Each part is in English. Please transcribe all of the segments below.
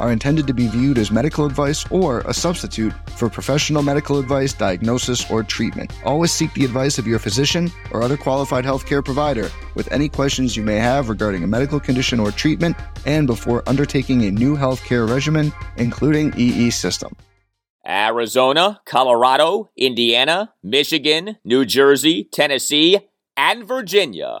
are intended to be viewed as medical advice or a substitute for professional medical advice, diagnosis, or treatment. Always seek the advice of your physician or other qualified healthcare provider with any questions you may have regarding a medical condition or treatment and before undertaking a new healthcare regimen, including EE system. Arizona, Colorado, Indiana, Michigan, New Jersey, Tennessee, and Virginia.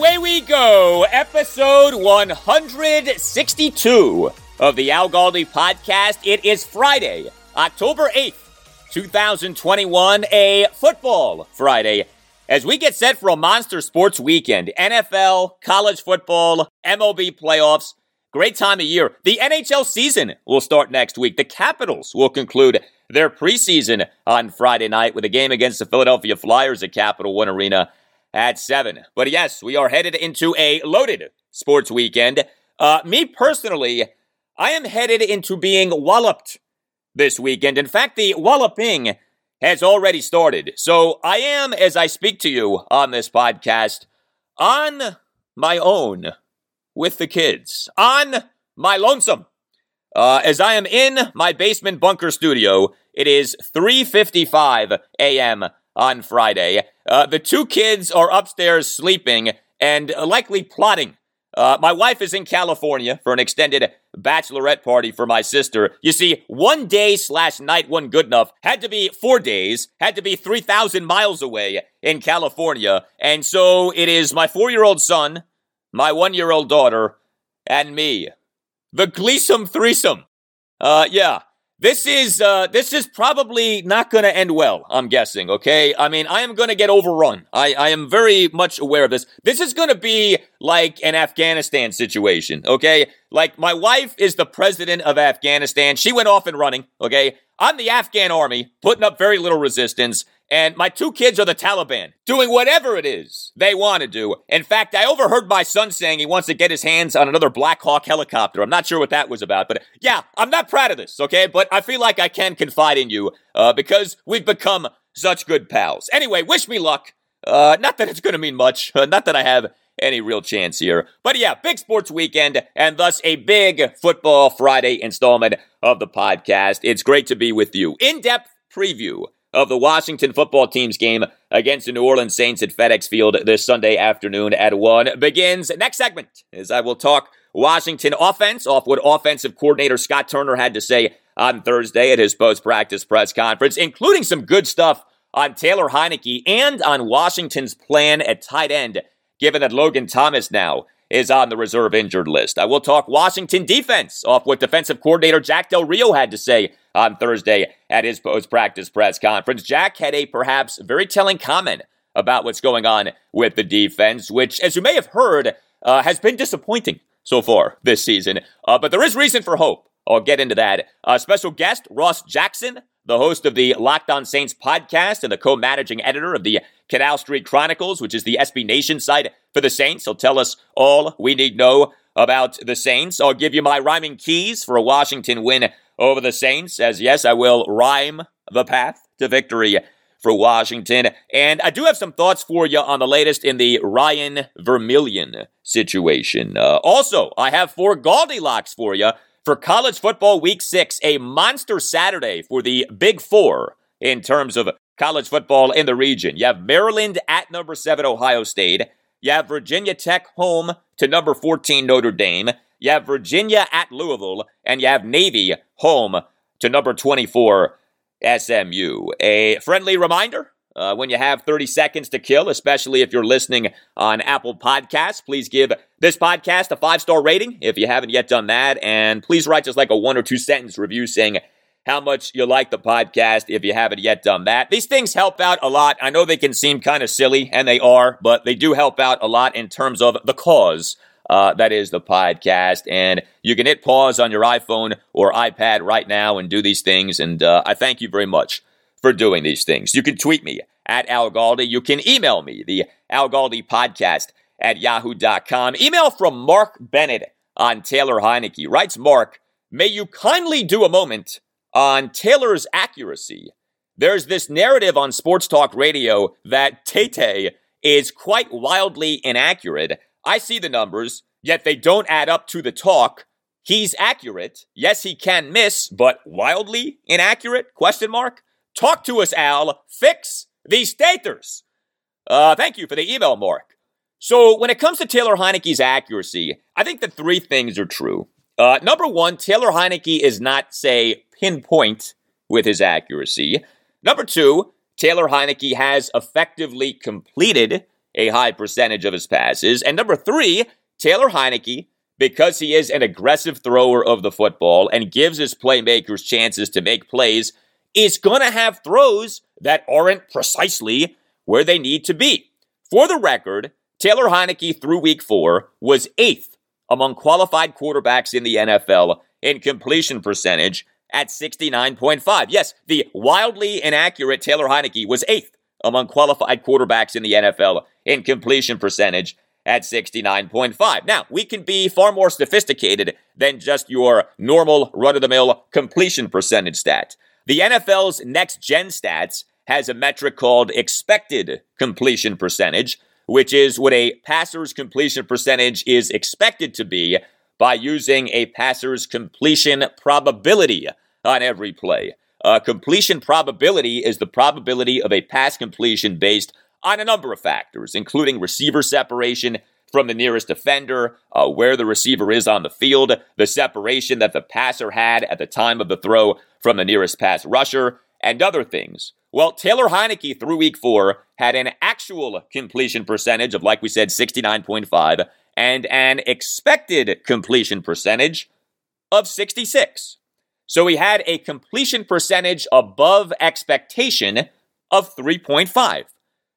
Away we go, episode 162 of the Al Galdi podcast. It is Friday, October 8th. 2021, a football Friday. As we get set for a monster sports weekend, NFL, college football, MLB playoffs, great time of year. The NHL season will start next week. The Capitals will conclude their preseason on Friday night with a game against the Philadelphia Flyers at Capital One Arena at 7. But yes, we are headed into a loaded sports weekend. Uh, me personally, I am headed into being walloped this weekend. In fact, the walloping has already started. So I am, as I speak to you on this podcast, on my own with the kids, on my lonesome. Uh, as I am in my basement bunker studio, it is 3:55 a.m. on Friday. Uh, the two kids are upstairs sleeping and likely plotting uh, my wife is in California for an extended bachelorette party for my sister. You see, one day slash night wasn't good enough. Had to be four days, had to be 3,000 miles away in California. And so it is my four year old son, my one year old daughter, and me. The Gleesome threesome. Uh, yeah. This is uh, this is probably not going to end well. I'm guessing. Okay, I mean, I am going to get overrun. I, I am very much aware of this. This is going to be like an Afghanistan situation. Okay, like my wife is the president of Afghanistan. She went off and running. Okay, I'm the Afghan army, putting up very little resistance, and my two kids are the Taliban, doing whatever it is they want to do. In fact, I overheard my son saying he wants to get his hands on another Black Hawk helicopter. I'm not sure what that was about, but yeah, I'm not proud of this, okay? But I feel like I can confide in you uh, because we've become such good pals. Anyway, wish me luck. Uh, not that it's going to mean much. Uh, not that I have any real chance here. But yeah, big sports weekend and thus a big football Friday installment of the podcast. It's great to be with you. In depth preview of the Washington football team's game against the New Orleans Saints at FedEx Field this Sunday afternoon at 1 begins. Next segment is I will talk Washington offense off what offensive coordinator Scott Turner had to say on Thursday at his post practice press conference, including some good stuff on Taylor Heinicke and on Washington's plan at tight end, given that Logan Thomas now is on the reserve injured list. I will talk Washington defense off what defensive coordinator Jack Del Rio had to say on Thursday at his post practice press conference. Jack had a perhaps very telling comment about what's going on with the defense, which, as you may have heard, uh, has been disappointing so far this season. Uh, but there is reason for hope. I'll get into that. Uh, special guest, Ross Jackson, the host of the Locked On Saints podcast and the co managing editor of the Canal Street Chronicles, which is the SB Nation site for the Saints. He'll tell us all we need to know about the Saints. I'll give you my rhyming keys for a Washington win over the Saints, as yes, I will rhyme the path to victory for Washington. And I do have some thoughts for you on the latest in the Ryan Vermillion situation. Uh, also, I have four GaldiLocks for you for college football week six, a monster Saturday for the Big Four in terms of college football in the region. You have Maryland at number seven, Ohio State. You have Virginia Tech home to number 14, Notre Dame. You have Virginia at Louisville, and you have Navy home to number 24, SMU. A friendly reminder uh, when you have 30 seconds to kill, especially if you're listening on Apple Podcasts, please give this podcast a five star rating if you haven't yet done that. And please write just like a one or two sentence review saying how much you like the podcast if you haven't yet done that. These things help out a lot. I know they can seem kind of silly, and they are, but they do help out a lot in terms of the cause. Uh, that is the podcast. And you can hit pause on your iPhone or iPad right now and do these things. And uh, I thank you very much for doing these things. You can tweet me at Al Galdi. You can email me, the Al Galdi podcast at yahoo.com. Email from Mark Bennett on Taylor Heinicke. Writes Mark, may you kindly do a moment on Taylor's accuracy. There's this narrative on Sports Talk Radio that Tate is quite wildly inaccurate. I see the numbers, yet they don't add up to the talk. He's accurate. Yes, he can miss, but wildly inaccurate? Question mark. Talk to us, Al. Fix these staters. Uh, thank you for the email, Mark. So, when it comes to Taylor Heinicke's accuracy, I think that three things are true. Uh, number one, Taylor Heinicke is not, say, pinpoint with his accuracy. Number two, Taylor Heinicke has effectively completed a high percentage of his passes. And number three, Taylor Heinicke, because he is an aggressive thrower of the football and gives his playmakers chances to make plays, is going to have throws that aren't precisely where they need to be. For the record, Taylor Heinicke through week four was eighth among qualified quarterbacks in the NFL in completion percentage at 69.5. Yes, the wildly inaccurate Taylor Heinicke was eighth among qualified quarterbacks in the NFL in completion percentage at 69.5. Now, we can be far more sophisticated than just your normal run of the mill completion percentage stat. The NFL's next gen stats has a metric called expected completion percentage, which is what a passer's completion percentage is expected to be by using a passer's completion probability on every play. Uh, completion probability is the probability of a pass completion based on a number of factors, including receiver separation from the nearest defender, uh, where the receiver is on the field, the separation that the passer had at the time of the throw from the nearest pass rusher, and other things. Well, Taylor Heinicke through week four had an actual completion percentage of, like we said, 69.5 and an expected completion percentage of 66. So he had a completion percentage above expectation of 3.5.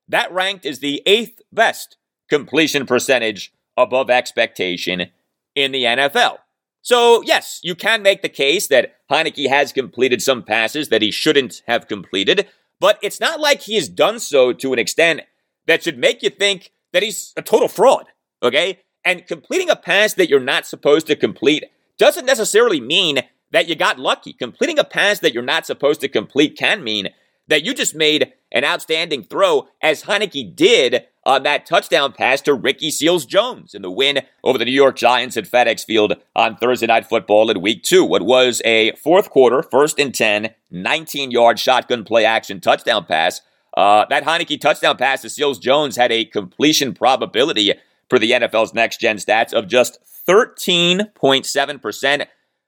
That ranked as the eighth best completion percentage above expectation in the NFL. So, yes, you can make the case that Heinicke has completed some passes that he shouldn't have completed, but it's not like he has done so to an extent that should make you think that he's a total fraud, okay? And completing a pass that you're not supposed to complete doesn't necessarily mean that you got lucky. Completing a pass that you're not supposed to complete can mean that you just made an outstanding throw, as Heinicke did on that touchdown pass to Ricky Seals Jones in the win over the New York Giants at FedEx Field on Thursday Night Football in week two. What was a fourth quarter, first and 10, 19 yard shotgun play action touchdown pass. Uh, that Heinicke touchdown pass to Seals Jones had a completion probability for the NFL's next gen stats of just 13.7%.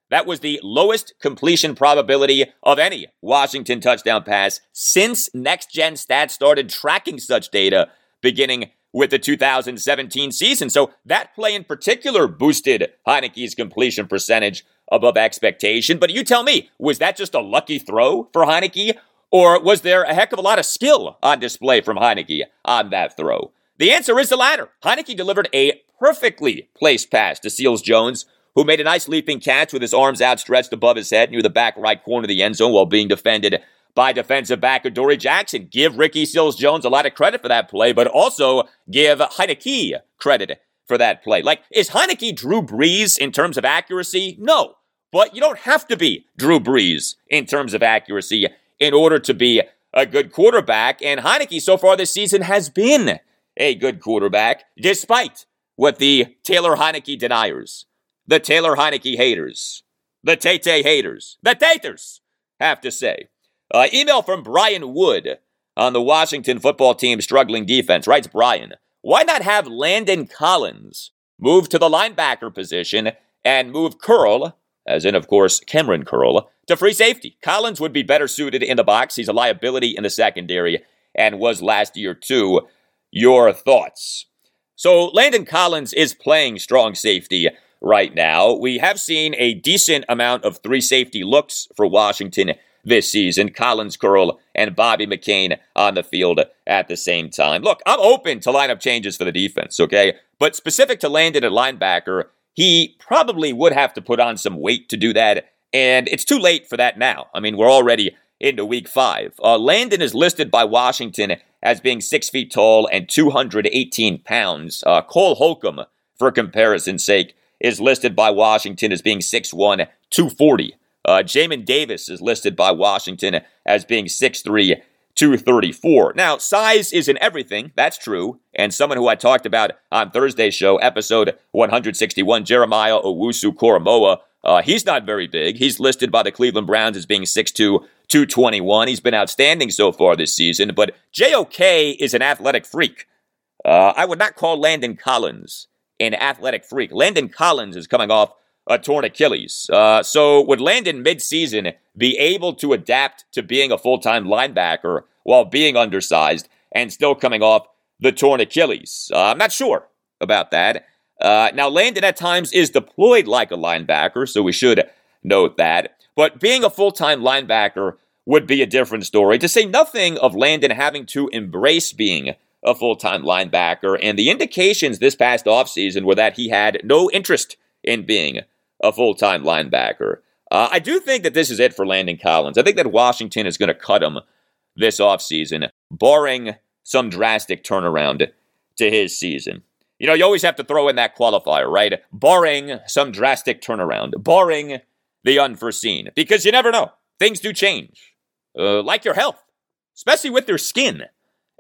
That was the lowest completion probability of any Washington touchdown pass since next gen stats started tracking such data beginning with the 2017 season. So that play in particular boosted Heinicke's completion percentage above expectation. But you tell me, was that just a lucky throw for Heinicke? Or was there a heck of a lot of skill on display from Heinicke on that throw? The answer is the latter. Heinicke delivered a perfectly placed pass to Seals Jones, who made a nice leaping catch with his arms outstretched above his head near the back right corner of the end zone while being defended by defensive back Dory Jackson. Give Ricky Seals Jones a lot of credit for that play, but also give Heinicke credit for that play. Like, is Heinicke Drew Brees in terms of accuracy? No. But you don't have to be Drew Brees in terms of accuracy in order to be a good quarterback. And Heinicke so far this season has been a good quarterback, despite what the Taylor Heinicke deniers, the Taylor Heinicke haters, the Tay Tay haters, the Taters have to say. Uh, email from Brian Wood on the Washington football team struggling defense. Writes Brian, why not have Landon Collins move to the linebacker position and move Curl, as in, of course, Kamren Curl, to free safety? Collins would be better suited in the box. He's a liability in the secondary and was last year, too. Your thoughts? So, Landon Collins is playing strong safety right now. We have seen a decent amount of three safety looks for Washington this season. Collins Curl and Bobby McCain on the field at the same time. Look, I'm open to lineup changes for the defense, okay? But specific to Landon at linebacker, he probably would have to put on some weight to do that. And it's too late for that now. I mean, we're already into week five. Uh, Landon is listed by Washington as being six feet tall and 218 pounds. Uh, Cole Holcomb, for comparison's sake, is listed by Washington as being 6'1, 240. Uh, Jamin Davis is listed by Washington as being 6'3, 234. Now, size isn't everything. That's true. And someone who I talked about on Thursday's show, episode 161, Jeremiah Owusu Koramoah, uh, he's not very big. He's listed by the Cleveland Browns as being 6'2, 221. He's been outstanding so far this season, but JOK is an athletic freak. Uh, I would not call Landon Collins an athletic freak. Landon Collins is coming off a torn Achilles. Uh, so would Landon midseason be able to adapt to being a full-time linebacker while being undersized and still coming off the torn Achilles? Uh, I'm not sure about that. Uh, now, Landon at times is deployed like a linebacker, so we should note that. But being a full-time linebacker would be a different story, to say nothing of Landon having to embrace being a full-time linebacker. And the indications this past offseason were that he had no interest in being a full time linebacker. Uh, I do think that this is it for Landon Collins. I think that Washington is going to cut him this offseason, barring some drastic turnaround to his season. You know, you always have to throw in that qualifier, right? Barring some drastic turnaround, barring the unforeseen, because you never know. Things do change, uh, like your health, especially with your skin.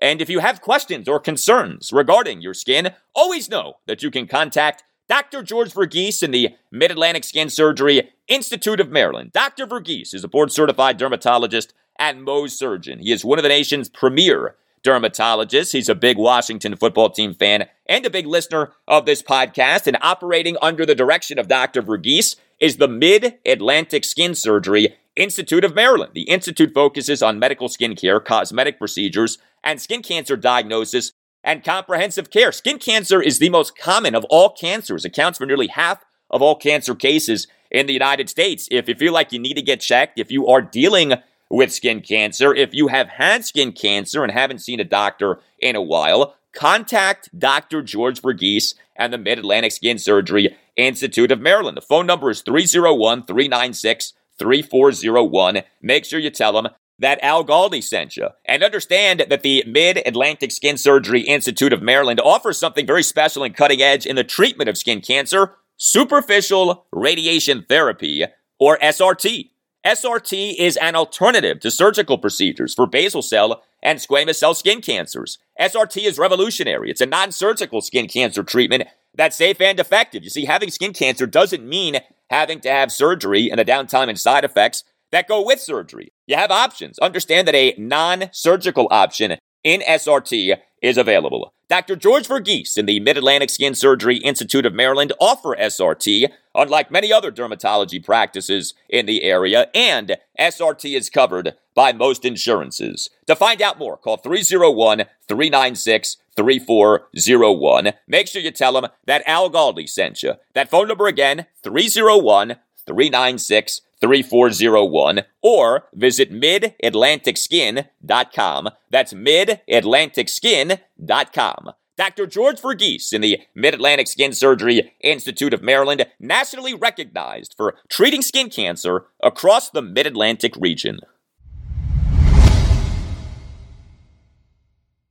And if you have questions or concerns regarding your skin, always know that you can contact Dr. George Verghese in the Mid Atlantic Skin Surgery Institute of Maryland. Dr. Verghese is a board certified dermatologist and Mohs surgeon. He is one of the nation's premier dermatologists. He's a big Washington football team fan and a big listener of this podcast. And operating under the direction of Dr. Verghese is the Mid Atlantic Skin Surgery Institute of Maryland. The institute focuses on medical skin care, cosmetic procedures, and skin cancer diagnosis and comprehensive care. Skin cancer is the most common of all cancers, accounts for nearly half of all cancer cases in the United States. If you feel like you need to get checked, if you are dealing with skin cancer, if you have had skin cancer and haven't seen a doctor in a while, contact Dr. George Verghese and the Mid Atlantic Skin Surgery Institute of Maryland. The phone number is 301 396 3401. Make sure you tell them that Al Galdi sent you. And understand that the Mid Atlantic Skin Surgery Institute of Maryland offers something very special and cutting edge in the treatment of skin cancer superficial radiation therapy, or SRT. SRT is an alternative to surgical procedures for basal cell and squamous cell skin cancers. SRT is revolutionary. It's a non surgical skin cancer treatment that's safe and effective. You see, having skin cancer doesn't mean having to have surgery and the downtime and side effects that go with surgery. You have options. Understand that a non surgical option in SRT is available. Dr. George Verghese in the Mid Atlantic Skin Surgery Institute of Maryland offer SRT, unlike many other dermatology practices in the area, and SRT is covered by most insurances. To find out more, call 301 396 3401. Make sure you tell them that Al Galdi sent you. That phone number again, 301 396 3401 or visit midatlanticskin.com. That's midatlanticskin.com. Dr. George Verghese in the Mid Atlantic Skin Surgery Institute of Maryland, nationally recognized for treating skin cancer across the Mid Atlantic region.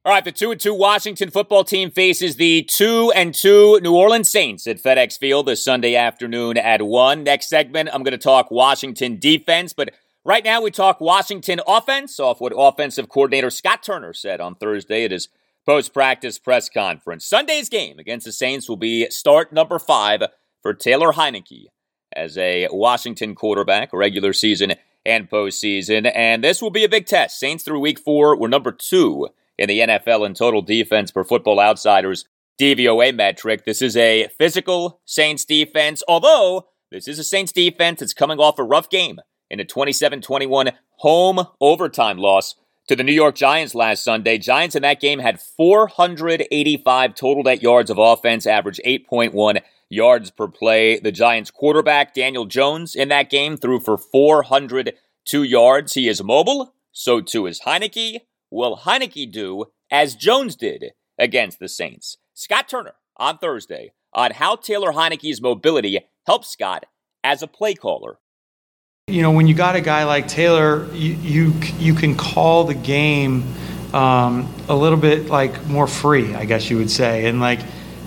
All right, the two and two Washington football team faces the two and two New Orleans Saints at FedEx Field this Sunday afternoon at one. Next segment, I'm going to talk Washington defense, but right now we talk Washington offense off what offensive coordinator Scott Turner said on Thursday at his post practice press conference. Sunday's game against the Saints will be start number five for Taylor Heinicke as a Washington quarterback, regular season and postseason, and this will be a big test. Saints through week four were number two in the NFL in total defense per football outsiders DVOA metric. This is a physical Saints defense, although this is a Saints defense that's coming off a rough game in a 27 21 home overtime loss to the New York Giants last Sunday. Giants in that game had 485 total net yards of offense, average 8.1 yards per play. The Giants quarterback, Daniel Jones, in that game threw for 402 yards. He is mobile, so too is Heinicke will Heinicke do as Jones did against the Saints? Scott Turner on Thursday on how Taylor Heinicke's mobility helps Scott as a play caller. You know, when you got a guy like Taylor, you you, you can call the game um, a little bit like more free, I guess you would say, and like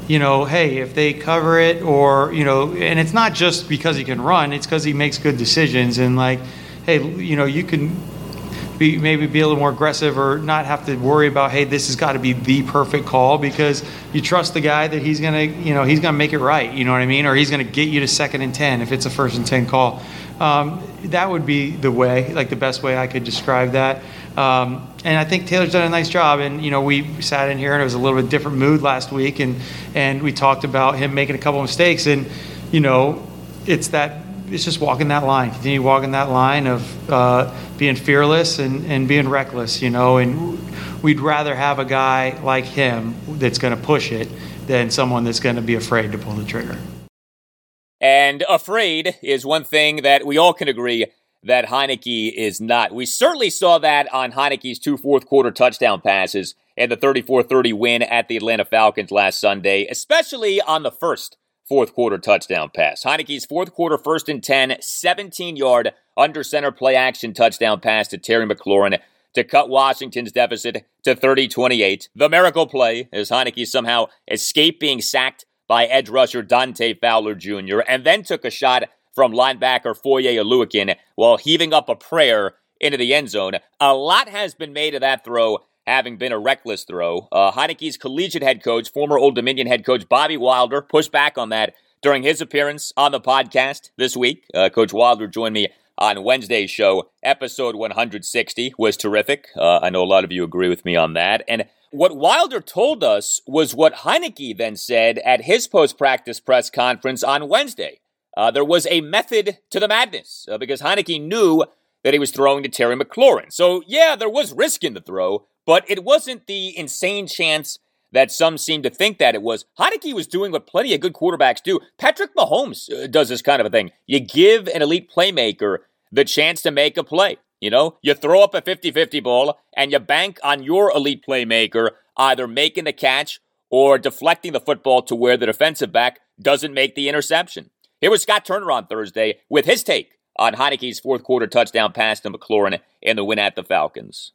you know, hey, if they cover it or, you know, and it's not just because he can run, it's because he makes good decisions. And like, hey, you know, you can be maybe be a little more aggressive or not have to worry about hey this has got to be the perfect call because you trust the guy that he's gonna you know he's gonna make it right you know what I mean or he's gonna get you to second and ten if it's a first and ten call. Um, that would be the way like the best way I could describe that. Um, and I think Taylor's done a nice job. And you know, we sat in here and it was a little bit different mood last week, and and we talked about him making a couple mistakes, and you know, it's that it's just walking that line, continue walking that line of uh, being fearless and, and being reckless, you know. And we'd rather have a guy like him that's going to push it than someone that's going to be afraid to pull the trigger. And afraid is one thing that we all can agree that Heinicke is not. We certainly saw that on Heinicke's two fourth quarter touchdown passes and the 34 30 win at the Atlanta Falcons last Sunday, especially on the first fourth quarter touchdown pass. Heinicke's fourth quarter first and 10, 17 yard under center play action touchdown pass to Terry McLaurin to cut Washington's deficit to 30 28. The miracle play as Heinicke somehow escaped being sacked by edge rusher Dante Fowler Jr. and then took a shot from linebacker Foye Oluokun while heaving up a prayer into the end zone. A lot has been made of that throw having been a reckless throw. Uh, Heinicke's collegiate head coach, former Old Dominion head coach Bobby Wilder, pushed back on that during his appearance on the podcast this week. Uh, coach Wilder joined me on Wednesday's show. Episode 160 was terrific. Uh, I know a lot of you agree with me on that. And what Wilder told us was what Heinicke then said at his post practice press conference on Wednesday. Uh, there was a method to the madness uh, because Heinicke knew that he was throwing to Terry McLaurin. So, yeah, there was risk in the throw, but it wasn't the insane chance that some seem to think that it was. Heinicke was doing what plenty of good quarterbacks do. Patrick Mahomes uh, does this kind of a thing. You give an elite playmaker the chance to make a play. You know, you throw up a 50 50 ball and you bank on your elite playmaker either making the catch or deflecting the football to where the defensive back doesn't make the interception. Here was Scott Turner on Thursday with his take on Heinicke's fourth quarter touchdown pass to McLaurin in the win at the Falcons.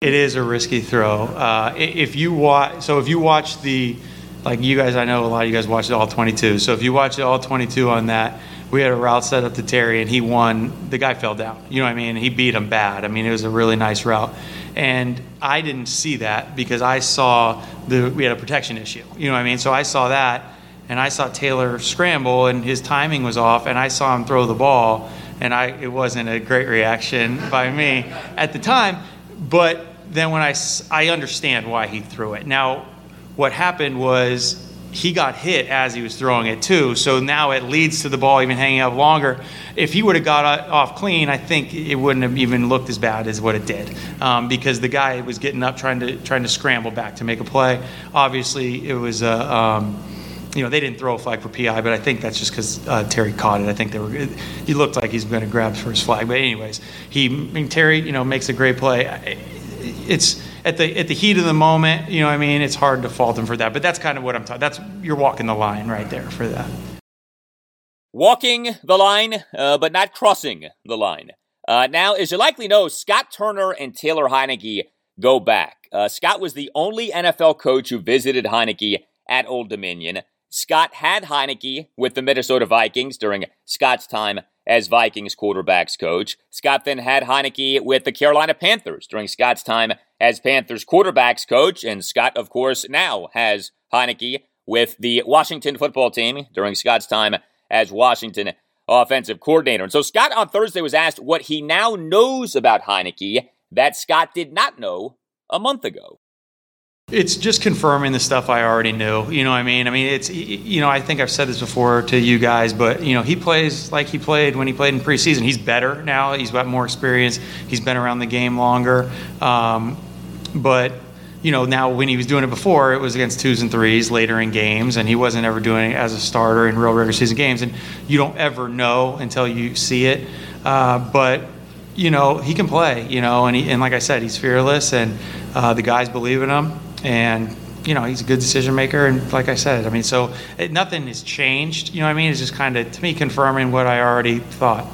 It is a risky throw. Uh, if you watch, so if you watch the, like you guys, I know a lot of you guys watched all 22. So if you watch all 22 on that, we had a route set up to Terry and he won. The guy fell down. You know what I mean? He beat him bad. I mean, it was a really nice route. And I didn't see that because I saw the we had a protection issue. You know what I mean? So I saw that and I saw Taylor scramble and his timing was off and I saw him throw the ball and I it wasn't a great reaction by me at the time, but then when I I understand why he threw it. Now what happened was he got hit as he was throwing it too. So now it leads to the ball even hanging up longer. If he would have got off clean, I think it wouldn't have even looked as bad as what it did, um, because the guy was getting up trying to trying to scramble back to make a play. Obviously, it was a. Um, you know, they didn't throw a flag for PI, but I think that's just because uh, Terry caught it. I think they were. He looked like he's going to grab for his flag, but anyways, he. I mean, Terry, you know, makes a great play. It's at the at the heat of the moment, you know I mean? It's hard to fault him for that. But that's kind of what I'm talking. That's you're walking the line right there for that. Walking the line, uh, but not crossing the line. Uh, now, as you likely know, Scott Turner and Taylor Heinicke go back. Uh, Scott was the only NFL coach who visited Heinicke at Old Dominion. Scott had Heinicke with the Minnesota Vikings during Scott's time as Vikings quarterbacks coach. Scott then had Heinicke with the Carolina Panthers during Scott's time as Panthers quarterbacks coach. And Scott, of course, now has Heinicke with the Washington football team during Scott's time as Washington offensive coordinator. And so Scott on Thursday was asked what he now knows about Heinicke that Scott did not know a month ago. It's just confirming the stuff I already knew. You know what I mean? I mean, it's, you know, I think I've said this before to you guys, but, you know, he plays like he played when he played in preseason. He's better now. He's got more experience. He's been around the game longer. Um, but, you know, now when he was doing it before, it was against twos and threes later in games, and he wasn't ever doing it as a starter in real regular season games. And you don't ever know until you see it. Uh, but, you know, he can play, you know, and, he, and like I said, he's fearless, and uh, the guys believe in him and you know he's a good decision maker and like i said i mean so it, nothing has changed you know what i mean it's just kind of to me confirming what i already thought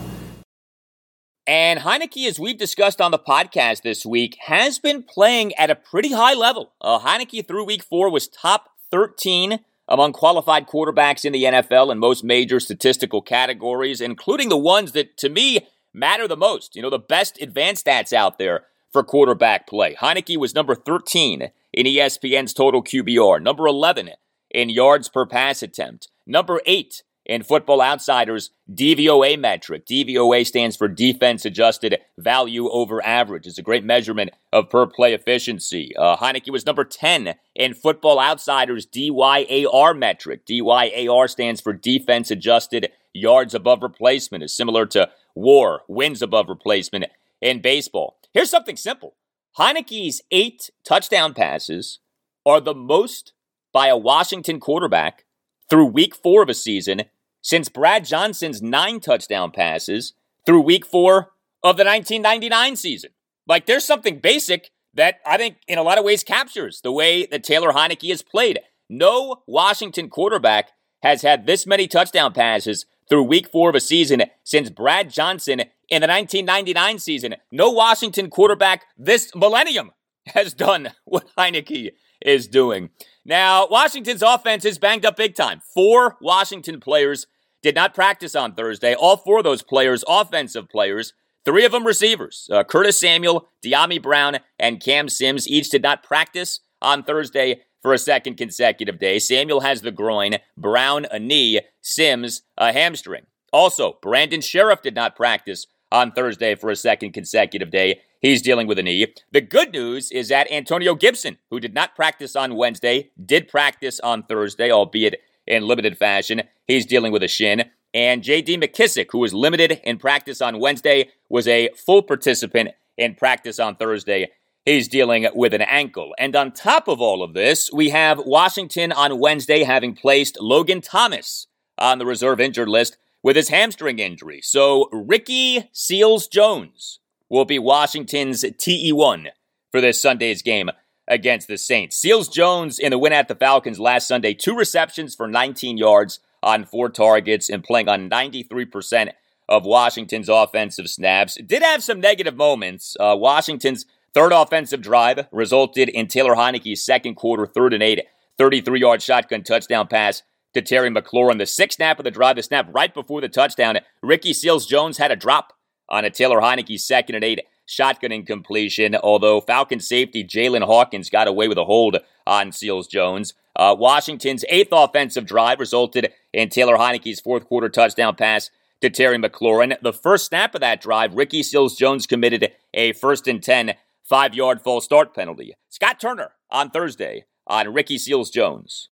and Heinicke, as we've discussed on the podcast this week, has been playing at a pretty high level. Uh, Heinicke through week four was top 13 among qualified quarterbacks in the NFL in most major statistical categories, including the ones that, to me, matter the most. You know, the best advanced stats out there for quarterback play. Heinicke was number 13 in ESPN's total QBR, number 11 in yards per pass attempt, number 8 in Football Outsiders DVOA metric. DVOA stands for defense adjusted value over average. It's a great measurement of per play efficiency. Uh, Heinicke was number 10 in Football Outsiders DYAR metric. DYAR stands for defense adjusted yards above replacement, is similar to WAR, wins above replacement in baseball. Here's something simple Heinicke's eight touchdown passes are the most by a Washington quarterback through week four of a season since Brad Johnson's nine touchdown passes through week four of the 1999 season. Like, there's something basic that I think in a lot of ways captures the way that Taylor Heinicke has played. No Washington quarterback has had this many touchdown passes through week four of a season since Brad Johnson in the 1999 season. No Washington quarterback this millennium has done what Heinicke is doing. Now, Washington's offense is banged up big time. Four Washington players did not practice on Thursday. All four of those players, offensive players, three of them receivers. Uh, Curtis Samuel, Dyami Brown, and Cam Sims each did not practice on Thursday for a second consecutive day. Samuel has the groin, Brown a knee, Sims a hamstring. Also, Brandon Scherff did not practice on Thursday for a second consecutive day. He's dealing with a knee. The good news is that Antonio Gibson, who did not practice on Wednesday, did practice on Thursday, albeit in limited fashion. He's dealing with a shin. And J.D. McKissic, who was limited in practice on Wednesday, was a full participant in practice on Thursday. He's dealing with an ankle. And on top of all of this, we have Washington on Wednesday having placed Logan Thomas on the reserve injured list with his hamstring injury. So Ricky Seals Jones will be Washington's TE1 for this Sunday's game against the Saints. Seals Jones in the win at the Falcons last Sunday, two receptions for 19 yards on four targets and playing on 93% of Washington's offensive snaps. Did have some negative moments. Uh, Washington's third offensive drive resulted in Taylor Heinicke's second quarter, third and eight, 33 yard shotgun touchdown pass to Terry McLaurin. The sixth snap of the drive, the snap right before the touchdown, Ricky Seals Jones had a drop on a Taylor Heinicke second and eight shotgun completion, although Falcon safety Jaylinn Hawkins got away with a hold on Seals Jones. Uh, Washington's eighth offensive drive resulted in Taylor Heinicke's fourth quarter touchdown pass to Terry McLaurin. The first snap of that drive, Ricky Seals Jones committed a first and 10 five yard false start penalty. Scott Turner on Thursday on Ricky Seals Jones.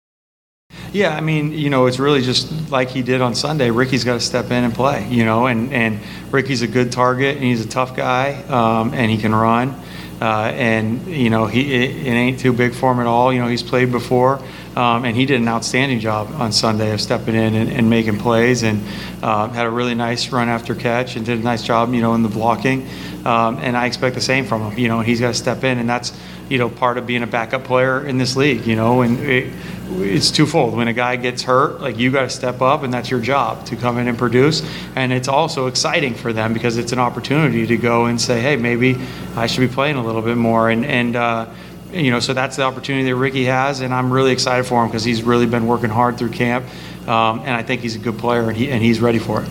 Yeah, I mean, you know, it's really just like he did on Sunday. Ricky's got to step in and play, you know, and, and Ricky's a good target and he's a tough guy um, and he can run. Uh, and, you know, he it, it, ain't too big for him at all. You know, he's played before. Um, and he did an outstanding job on Sunday of stepping in and, and making plays and uh, had a really nice run after catch and did a nice job, you know, in the blocking. Um, and I expect the same from him. You know, he's got to step in, and that's you know part of being a backup player in this league. You know, and it, it's twofold. When a guy gets hurt, like you got to step up, and that's your job to come in and produce. And it's also exciting for them because it's an opportunity to go and say, hey, maybe I should be playing a little bit more. And and uh, you know, so that's the opportunity that Ricky has, and I'm really excited for him because he's really been working hard through camp, um, and I think he's a good player, and he and he's ready for it.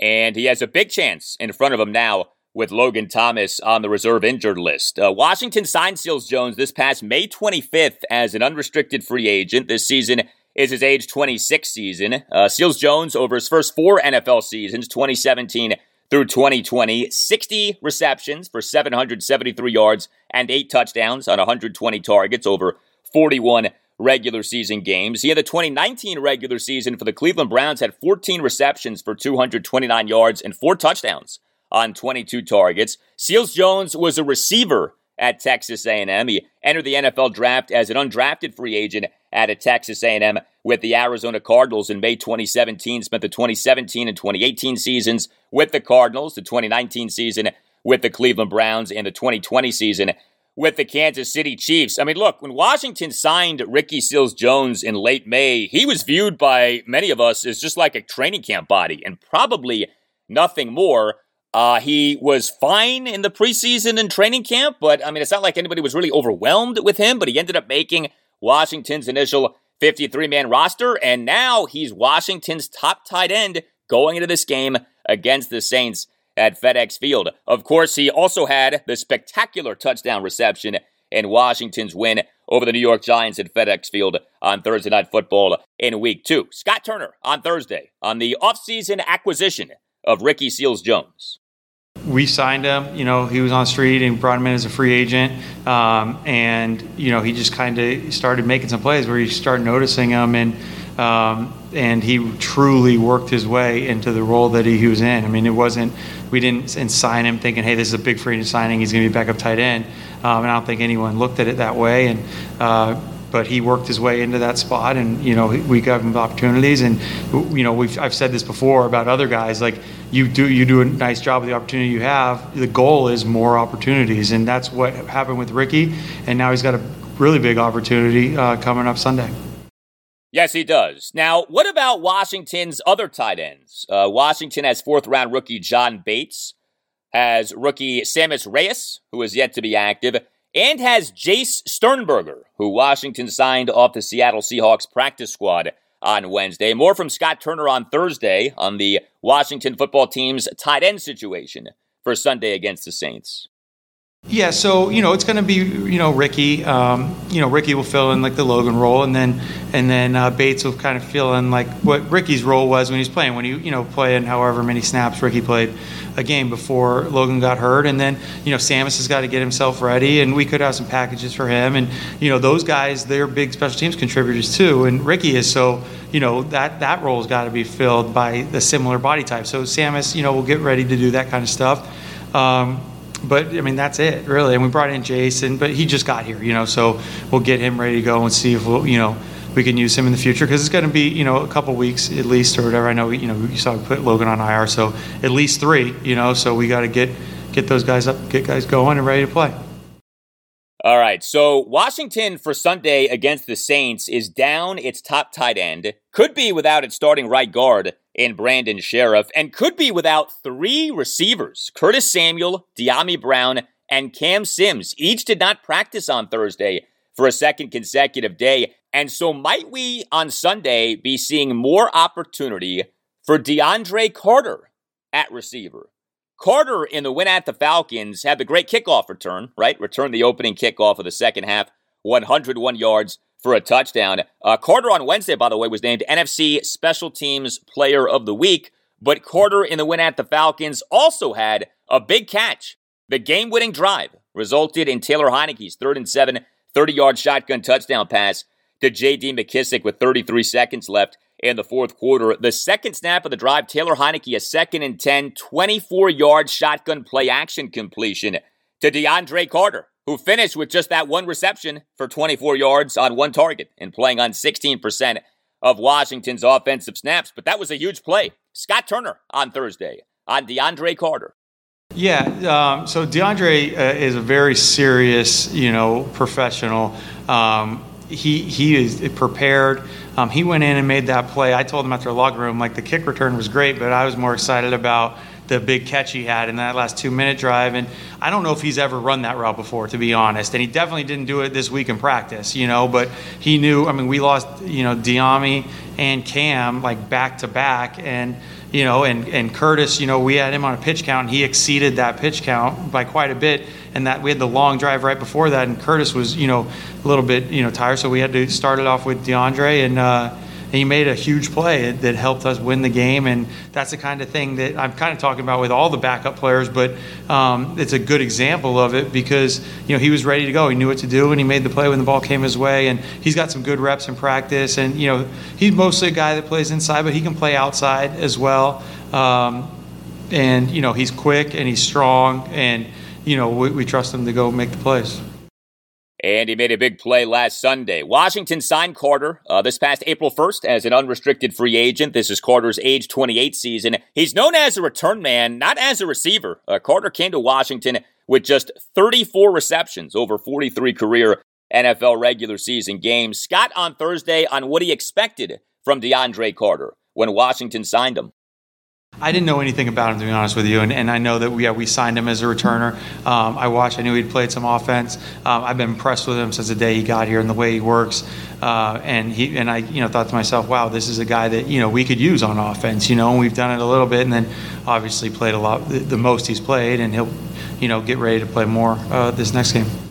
And he has a big chance in front of him now with Logan Thomas on the reserve injured list. Uh, Washington signed Seals Jones this past May 25th as an unrestricted free agent. This season is his age 26 season. Uh, Seals Jones, over his first four NFL seasons, 2017 through 2020, 60 receptions for 773 yards and eight touchdowns on 120 targets over 41 regular season games. He had the 2019 regular season for the Cleveland Browns had 14 receptions for 229 yards and four touchdowns on 22 targets. Seals Jones was a receiver at Texas A&M. He entered the NFL draft as an undrafted free agent at a Texas A&M with the Arizona Cardinals in May 2017. Spent the 2017 and 2018 seasons with the Cardinals, the 2019 season with the Cleveland Browns, and the 2020 season with the Kansas City Chiefs. I mean, look, when Washington signed Ricky Seals Jones in late May, he was viewed by many of us as just like a training camp body and probably nothing more. Uh, he was fine in the preseason and training camp, but I mean, it's not like anybody was really overwhelmed with him, but he ended up making Washington's initial 53 man roster, and now he's Washington's top tight end going into this game against the Saints at FedEx Field. Of course, he also had the spectacular touchdown reception in Washington's win over the New York Giants at FedEx Field on Thursday Night Football in week two. Scott Turner on Thursday on the offseason acquisition of Ricky Seals Jones? We signed him. You know, he was on the street and brought him in as a free agent. Um, and you know, he just kind of started making some plays where you start noticing him, and um, and he truly worked his way into the role that he, he was in. I mean, it wasn't we didn't sign him thinking, hey, this is a big free agent signing. He's going to be back up tight end. Um, and I don't think anyone looked at it that way. And uh, but he worked his way into that spot, and you know we gave him opportunities. And you know we've I've said this before about other guys like you do you do a nice job with the opportunity you have. The goal is more opportunities, and that's what happened with Ricky. And now he's got a really big opportunity uh, coming up Sunday. Yes, he does. Now, what about Washington's other tight ends? Uh, Washington has fourth round rookie John Bates, has rookie Sammis Reyes, who is yet to be active, and has Jace Sternberger, who Washington signed off the Seattle Seahawks practice squad on Wednesday. More from Scott Turner on Thursday on the Washington football team's tight end situation for Sunday against the Saints. Yeah, so you know it's going to be you know Ricky. Um, you know Ricky will fill in like the Logan role, and then and then uh, Bates will kind of fill in like what Ricky's role was when he's playing. When you you know playing however many snaps Ricky played a game before Logan got hurt, and then you know Sammis has got to get himself ready, and we could have some packages for him, and you know those guys they're big special teams contributors too, and Ricky is so you know that that role has got to be filled by the similar body type. So Sammis you know will get ready to do that kind of stuff. Um, but I mean that's it really. And we brought in Jason, but he just got here, you know. So we'll get him ready to go and see if we'll, you know, we can use him in the future because it's going to be, you know, a couple weeks at least or whatever. I know, you know, you saw we put Logan on IR, so at least three, you know. So we got to get get those guys up, get guys going and ready to play. All right. So Washington for Sunday against the Saints is down its top tight end. Could be without its starting right guard in Brandon Scherff, and could be without three receivers Curtis Samuel, Dyami Brown, and Cam Sims. Each did not practice on Thursday for a second consecutive day. And so, might we on Sunday be seeing more opportunity for DeAndre Carter at receiver? Carter in the win at the Falcons had the great kickoff return, right? Returned the opening kickoff of the second half, 101 yards for a touchdown. Uh, Carter on Wednesday, by the way, was named NFC Special Teams Player of the Week, but Carter in the win at the Falcons also had a big catch. The game winning drive resulted in Taylor Heinicke's third and seven, 30 yard shotgun touchdown pass to J.D. McKissic with 33 seconds left in the fourth quarter. The second snap of the drive, Taylor Heinicke, a second and 10, 24 yard shotgun play action completion to DeAndre Carter, who finished with just that one reception for 24 yards on one target and playing on 16% of Washington's offensive snaps. But that was a huge play. Scott Turner on Thursday on DeAndre Carter. Yeah, um, so DeAndre uh, is a very serious, you know, professional. Um, he he is prepared. Um, he went in and made that play. I told him after the locker room, like the kick return was great, but I was more excited about the big catch he had in that last two minute drive. And I don't know if he's ever run that route before, to be honest. And he definitely didn't do it this week in practice, you know. But he knew. I mean, we lost, you know, Dyami and Cam like back to back, and you know, and and Curtis, you know, we had him on a pitch count, and he exceeded that pitch count by quite a bit. And that we had the long drive right before that, and Curtis was, you know, a little bit, you know, tired, so we had to start it off with DeAndre, and uh, and he made a huge play that helped us win the game. And that's the kind of thing that I'm kind of talking about with all the backup players, but um, it's a good example of it because you know he was ready to go, he knew what to do, and he made the play when the ball came his way. And he's got some good reps in practice, and you know he's mostly a guy that plays inside, but he can play outside as well. Um, and you know he's quick and he's strong, and you know we, we trust him to go make the plays. And he made a big play last Sunday. Washington signed Carter uh, this past April 1st as an unrestricted free agent. This is Carter's age 28 season. He's known as a return man, not as a receiver. Uh, Carter came to Washington with just 34 receptions over 43 career NFL regular season games. Scott on Thursday on what he expected from DeAndre Carter when Washington signed him. I didn't know anything about him to be honest with you, and, and I know that we yeah, we signed him as a returner. Um, I watched, I knew he'd played some offense. Um, I've been impressed with him since the day he got here and the way he works. Uh, and he and I, you know, thought to myself, wow, this is a guy that you know we could use on offense. You know, and we've done it a little bit, and then obviously played a lot, the, the most he's played, and he'll, you know, get ready to play more uh, this next game.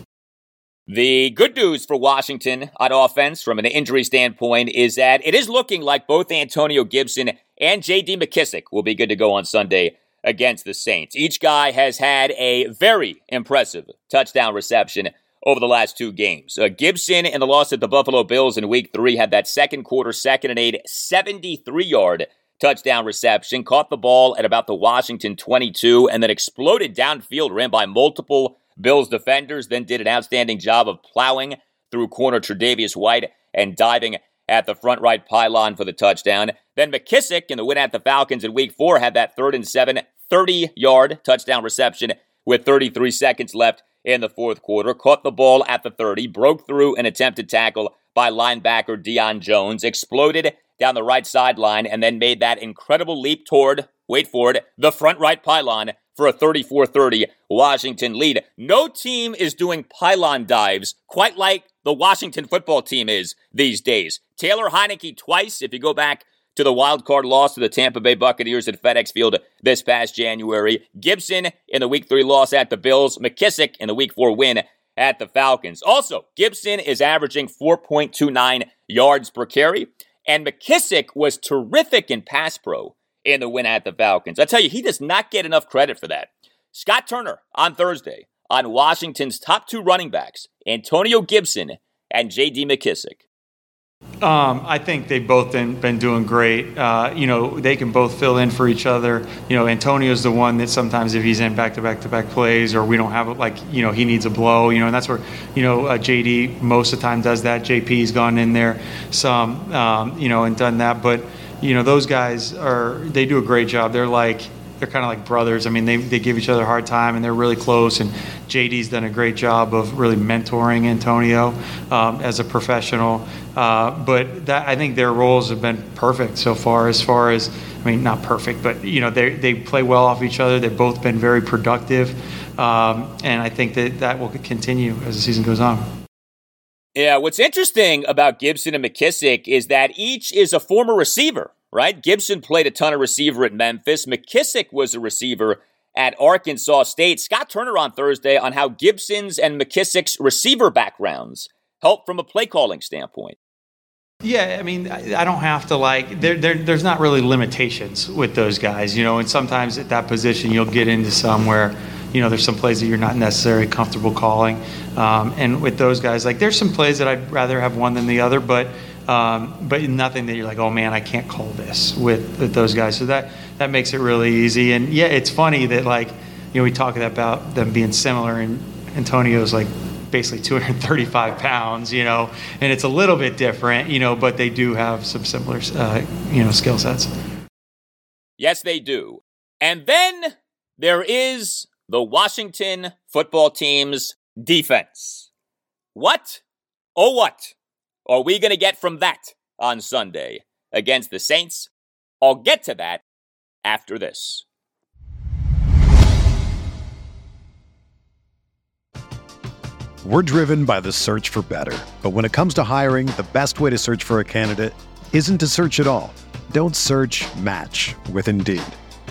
The good news for Washington on offense from an injury standpoint is that it is looking like both Antonio Gibson and J.D. McKissic will be good to go on Sunday against the Saints. Each guy has had a very impressive touchdown reception over the last two games. Uh, Gibson in the loss at the Buffalo Bills in week three had that second quarter, second and eight, 73 yard touchdown reception, caught the ball at about the Washington 22, and then exploded downfield, ran by multiple Bills defenders, then did an outstanding job of plowing through corner Tre'Davious White and diving at the front right pylon for the touchdown. Then McKissic in the win at the Falcons in week four had that third and seven, 30 yard touchdown reception with 33 seconds left in the fourth quarter. Caught the ball at the 30, broke through an attempted tackle by linebacker Deion Jones, exploded down the right sideline, and then made that incredible leap toward, wait for it, the front right pylon for a 34 30 Washington lead. No team is doing pylon dives quite like the Washington football team is these days. Taylor Heinicke twice, if you go back to the wild card loss to the Tampa Bay Buccaneers at FedEx Field this past January. Gibson in the week three loss at the Bills. McKissic in the week four win at the Falcons. Also, Gibson is averaging 4.29 yards per carry, and McKissic was terrific in pass pro in the win at the Falcons. I tell you, he does not get enough credit for that. Scott Turner on Thursday on Washington's top two running backs, Antonio Gibson and J.D. McKissic. Um, I think they've both been, been doing great. Uh, you know, they can both fill in for each other. You know, Antonio's the one that sometimes if he's in back to back to back plays or we don't have it, like, you know, he needs a blow, you know, and that's where, you know, uh, JD most of the time does that. JP's gone in there some, um, you know, and done that. But, you know, those guys are, they do a great job. They're like, they're kind of like brothers. I mean, they, they give each other a hard time and they're really close. And JD's done a great job of really mentoring Antonio um, as a professional. Uh, but that, I think their roles have been perfect so far. As far as I mean, not perfect, but you know, they they play well off each other. They've both been very productive, um, and I think that that will continue as the season goes on. Yeah, what's interesting about Gibson and McKissic is that each is a former receiver, right? Gibson played a ton of receiver at Memphis. McKissic was a receiver at Arkansas State. Scott Turner on Thursday on how Gibson's and McKissic's receiver backgrounds help from a play calling standpoint. Yeah, I mean, I don't have to like. There, there, there's not really limitations with those guys, you know. And sometimes at that position, you'll get into some where, you know, there's some plays that you're not necessarily comfortable calling. Um, and with those guys, like, there's some plays that I'd rather have one than the other, but, um, but nothing that you're like, oh man, I can't call this with, with those guys. So that that makes it really easy. And yeah, it's funny that like, you know, we talk about them being similar, and Antonio's like basically 235 pounds, you know, and it's a little bit different, you know, but they do have some similar, uh, you know, skill sets. Yes, they do. And then there is the Washington football team's defense. What? Oh, what are we going to get from that on Sunday against the Saints? I'll get to that after this. We're driven by the search for better. But when it comes to hiring, the best way to search for a candidate isn't to search at all. Don't search match with Indeed.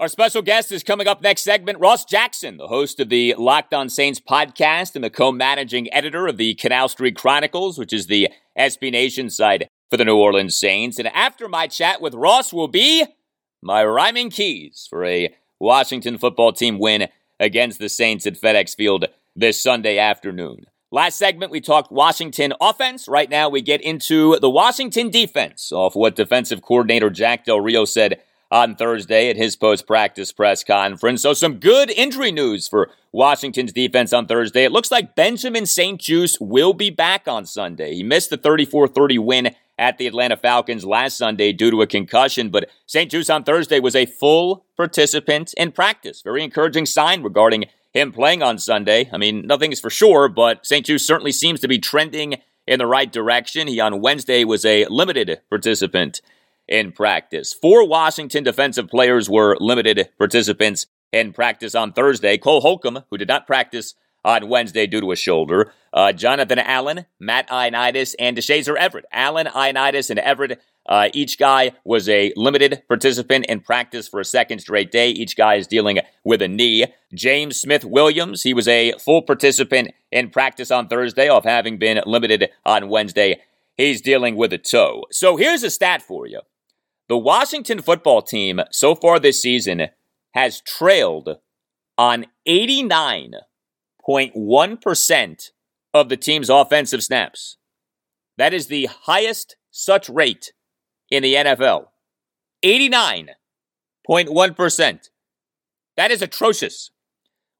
Our special guest is coming up next segment. Ross Jackson, the host of the Locked On Saints podcast and the co-managing editor of the Canal Street Chronicles, which is the SB Nation site for the New Orleans Saints. And after my chat with Ross will be my rhyming keys for a Washington football team win against the Saints at FedEx Field this Sunday afternoon. Last segment, we talked Washington offense. Right now, we get into the Washington defense off what defensive coordinator Jack Del Rio said on Thursday at his post practice press conference. So, some good injury news for Washington's defense on Thursday. It looks like Benjamin St-Juste will be back on Sunday. He missed the 34 30 win at the Atlanta Falcons last Sunday due to a concussion, but St-Juste on Thursday was a full participant in practice. Very encouraging sign regarding him playing on Sunday. I mean, nothing is for sure, but St-Juste certainly seems to be trending in the right direction. He on Wednesday was a limited participant in practice. Four Washington defensive players were limited participants in practice on Thursday. Cole Holcomb, who did not practice on Wednesday due to a shoulder. Uh, Jonathan Allen, Matt Ioannidis, and Deshazor Everett. Allen, Ioannidis, and Everett. Uh, each guy was a limited participant in practice for a second straight day. Each guy is dealing with a knee. James Smith Williams, he was a full participant in practice on Thursday off having been limited on Wednesday. He's dealing with a toe. So here's a stat for you. The Washington football team so far this season has trailed on 89.1% of the team's offensive snaps. That is the highest such rate in the NFL. 89.1%. That is atrocious.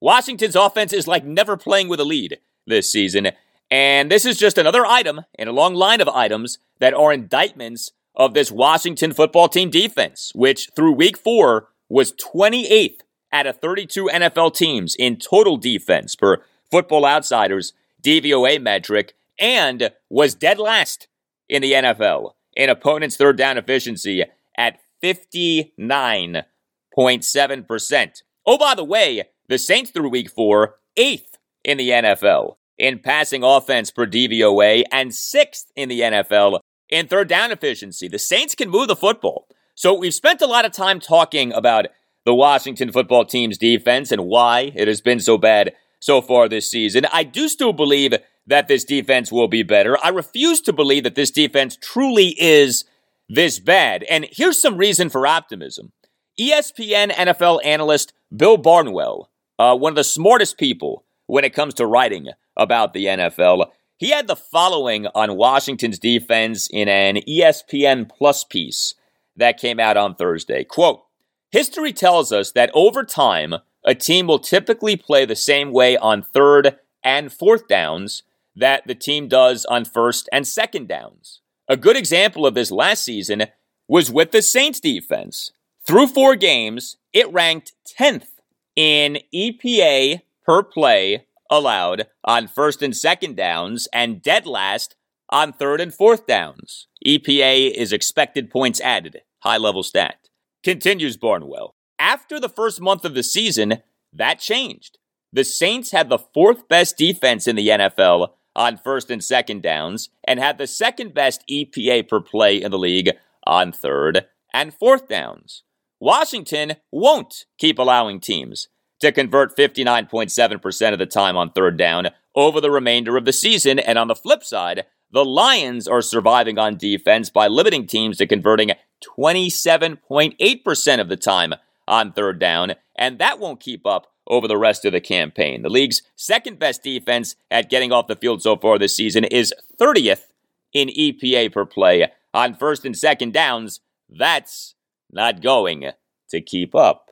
Washington's offense is like never playing with a lead this season. And this is just another item in a long line of items that are indictments of this Washington football team defense, which through week four was 28th out of 32 NFL teams in total defense per Football Outsiders DVOA metric and was dead last in the NFL in opponents' third down efficiency at 59.7%. Oh, by the way, the Saints through week four, eighth in the NFL in passing offense per DVOA and sixth in the NFL in third down efficiency. The Saints can move the football. So we've spent a lot of time talking about the Washington football team's defense and why it has been so bad so far this season. I do still believe that this defense will be better. I refuse to believe that this defense truly is this bad. And here's some reason for optimism. ESPN NFL analyst Bill Barnwell, uh, one of the smartest people when it comes to writing about the NFL, he had the following on Washington's defense in an ESPN Plus piece that came out on Thursday. Quote, History tells us that over time, a team will typically play the same way on third and fourth downs that the team does on first and second downs. A good example of this last season was with the Saints defense. Through four games, it ranked 10th in EPA per play allowed on first and second downs and dead last on third and fourth downs. EPA is expected points added, high level stat. Continues Barnwell. After the first month of the season, that changed. The Saints had the fourth best defense in the NFL on first and second downs and had the second best EPA per play in the league on third and fourth downs. Washington won't keep allowing teams to convert 59.7% of the time on third down over the remainder of the season. And on the flip side, the Lions are surviving on defense by limiting teams to converting 27.8% of the time on third down, and that won't keep up over the rest of the campaign. The league's second best defense at getting off the field so far this season is 30th in EPA per play on first and second downs. That's not going to keep up.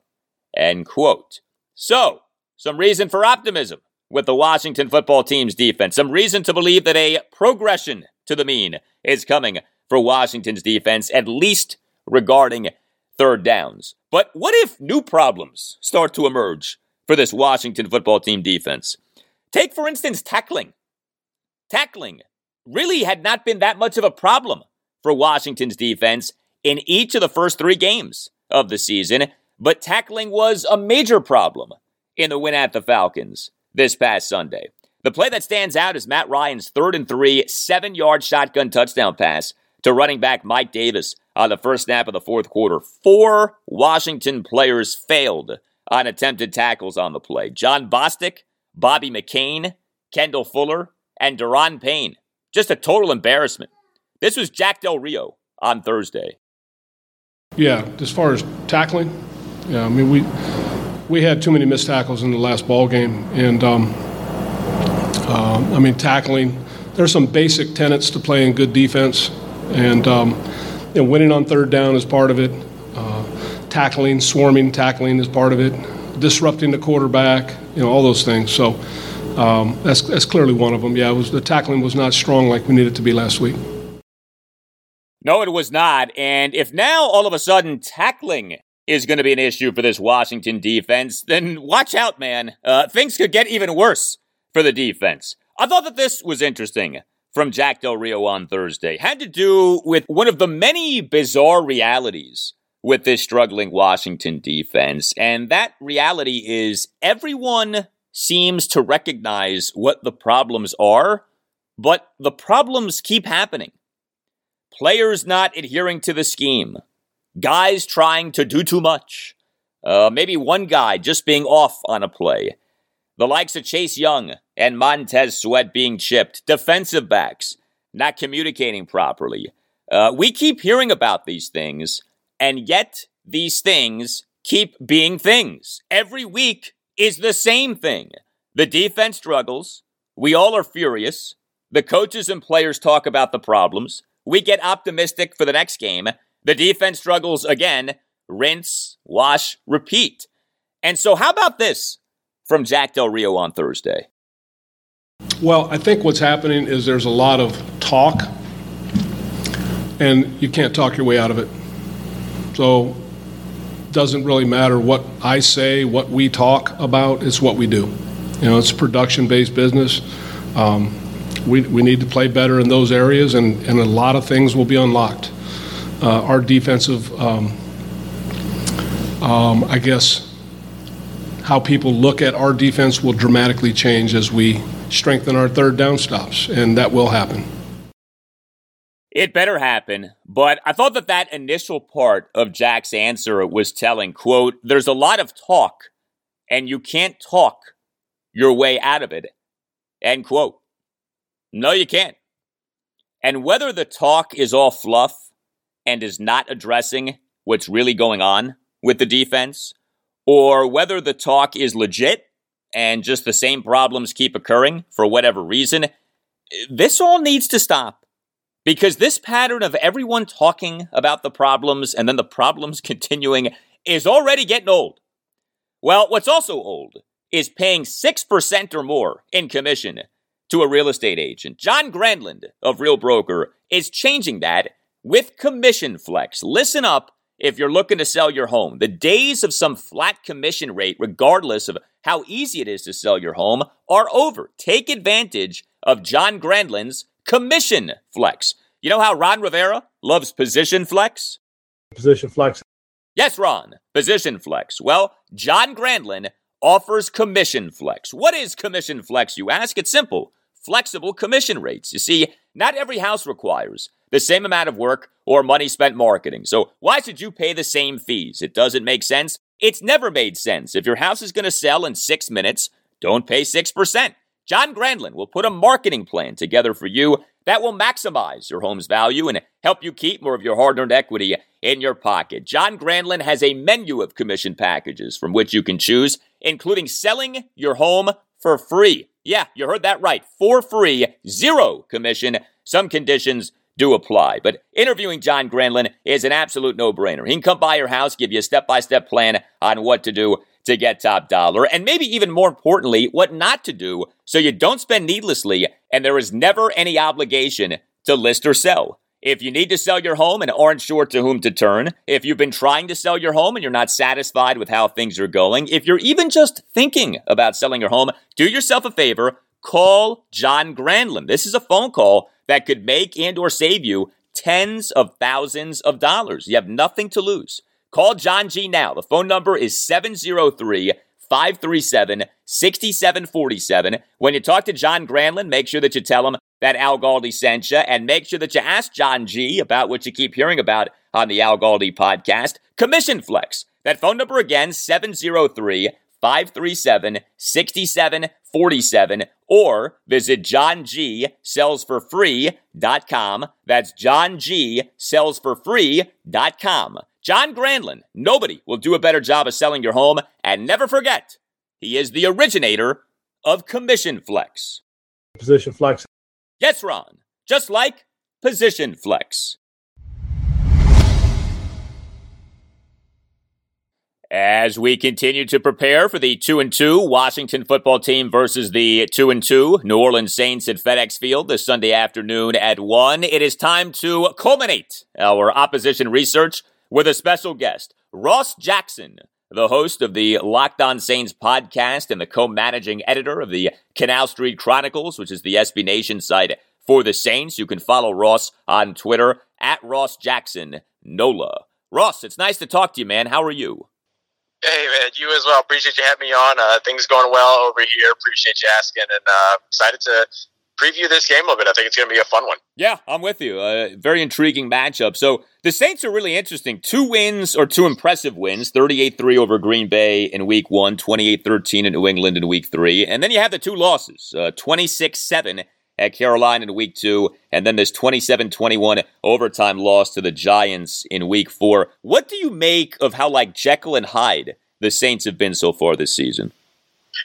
End quote. So, some reason for optimism with the Washington football team's defense. Some reason to believe that a progression to the mean is coming for Washington's defense, at least regarding third downs. But what if new problems start to emerge for this Washington football team defense? Take, for instance, tackling. Tackling really had not been that much of a problem for Washington's defense in each of the first three games of the season, but tackling was a major problem in the win at the Falcons this past Sunday. The play that stands out is Matt Ryan's third and three, seven yard shotgun touchdown pass to running back Mike Davis on the first snap of the fourth quarter. Four Washington players failed on attempted tackles on the play. Jon Bostic, Bobby McCain, Kendall Fuller, and Daron Payne. Just a total embarrassment. This was Jack Del Rio on Thursday. Yeah, as far as tackling, yeah, I mean we we had too many missed tackles in the last ball game, and um, uh, I mean tackling. There's some basic tenets to playing good defense, and um, you know, winning on third down is part of it. Uh, tackling, swarming, tackling is part of it. Disrupting the quarterback, you know, all those things. So um, that's that's clearly one of them. Yeah, was, the tackling was not strong like we needed to be last week. No, it was not. And if now all of a sudden tackling is going to be an issue for this Washington defense, then watch out, man. Uh, things could get even worse for the defense. I thought that this was interesting from Jack Del Rio on Thursday had to do with one of the many bizarre realities with this struggling Washington defense. And that reality is everyone seems to recognize what the problems are, but the problems keep happening. Players not adhering to the scheme, guys trying to do too much, uh, maybe one guy just being off on a play. The likes of Chase Young and Montez Sweat being chipped, defensive backs not communicating properly. Uh, we keep hearing about these things, and yet these things keep being things. Every week is the same thing. The defense struggles. We all are furious. The coaches and players talk about the problems. We get optimistic for the next game. The defense struggles again. Rinse, wash, repeat. And so, how about this? from Jack Del Rio on Thursday? Well, I think what's happening is there's a lot of talk, and you can't talk your way out of it. So, it doesn't really matter what I say, what we talk about, it's what we do. You know, it's production based business. Um, we, we need to play better in those areas, and, and a lot of things will be unlocked. Uh, our defensive, um, um, I guess, how people look at our defense will dramatically change as we strengthen our third down stops, and that will happen. It better happen, but I thought that that initial part of Jack's answer was telling, quote, there's a lot of talk and you can't talk your way out of it, end quote. No, you can't. And whether the talk is all fluff and is not addressing what's really going on with the defense, or whether the talk is legit and just the same problems keep occurring for whatever reason, this all needs to stop. Because this pattern of everyone talking about the problems and then the problems continuing is already getting old. Well, what's also old is paying 6% or more in commission to a real estate agent. John Grandland of Real Broker is changing that with Commission Flex. Listen up if you're looking to sell your home. The days of some flat commission rate, regardless of how easy it is to sell your home, are over. Take advantage of John Grandlin's Commission Flex. You know how Ron Rivera loves Position Flex? Position Flex. Yes, Ron, Position Flex. Well, John Grandlin offers Commission Flex. What is Commission Flex, you ask? It's simple flexible commission rates. You see, not every house requires the same amount of work or money spent marketing. So why should you pay the same fees? It doesn't make sense. It's never made sense. If your house is going to sell in six minutes, don't pay 6%. John Grandland will put a marketing plan together for you that will maximize your home's value and help you keep more of your hard earned equity in your pocket. John Grandland has a menu of commission packages from which you can choose, including selling your home for free. Yeah, you heard that right. For free, zero commission. Some conditions do apply. But interviewing John Grandland is an absolute no brainer. He can come by your house, give you a step by step plan on what to do to get top dollar, and maybe even more importantly, what not to do so you don't spend needlessly and there is never any obligation to list or sell. If you need to sell your home and aren't sure to whom to turn, if you've been trying to sell your home and you're not satisfied with how things are going, if you're even just thinking about selling your home, do yourself a favor, call John Grandland. This is a phone call that could make and or save you tens of thousands of dollars. You have nothing to lose. Call John G now. The phone number is 703 537 6747. When you talk to John Grandland, make sure that you tell him that Al Galdi sent you and make sure that you ask John G about what you keep hearing about on the Al Galdi podcast. Commission Flex. That phone number again, 703 537 6747 or visit johngsellsforfree.com. That's johngsellsforfree.com. John Grandland, nobody will do a better job of selling your home. And never forget, he is the originator of Commission Flex. Position Flex. Yes, Ron, just like Position Flex. As we continue to prepare for the 2 and 2 Washington football team versus the 2 and 2 New Orleans Saints at FedEx Field this Sunday afternoon at 1, it is time to culminate our opposition research with a special guest, Ross Jackson, the host of the Locked On Saints podcast and the co-managing editor of the Canal Street Chronicles, which is the SB Nation site for the Saints. You can follow Ross on Twitter at Ross Jackson Nola. Ross, it's nice to talk to you, man. How are you? Hey man, you as well. Appreciate you having me on. Uh, things going well over here. Appreciate you asking, and uh, excited to preview this game a little bit. I think it's going to be a fun one. Yeah, I'm with you. A very intriguing matchup. So the Saints are really interesting. Two wins or two impressive wins 38 3 over Green Bay in week one, 28 13 in New England in week three. And then you have the two losses 26 uh, 7 at Carolina in week two, and then this 27 21 overtime loss to the Giants in week four. What do you make of how, like, Jekyll and Hyde the Saints have been so far this season?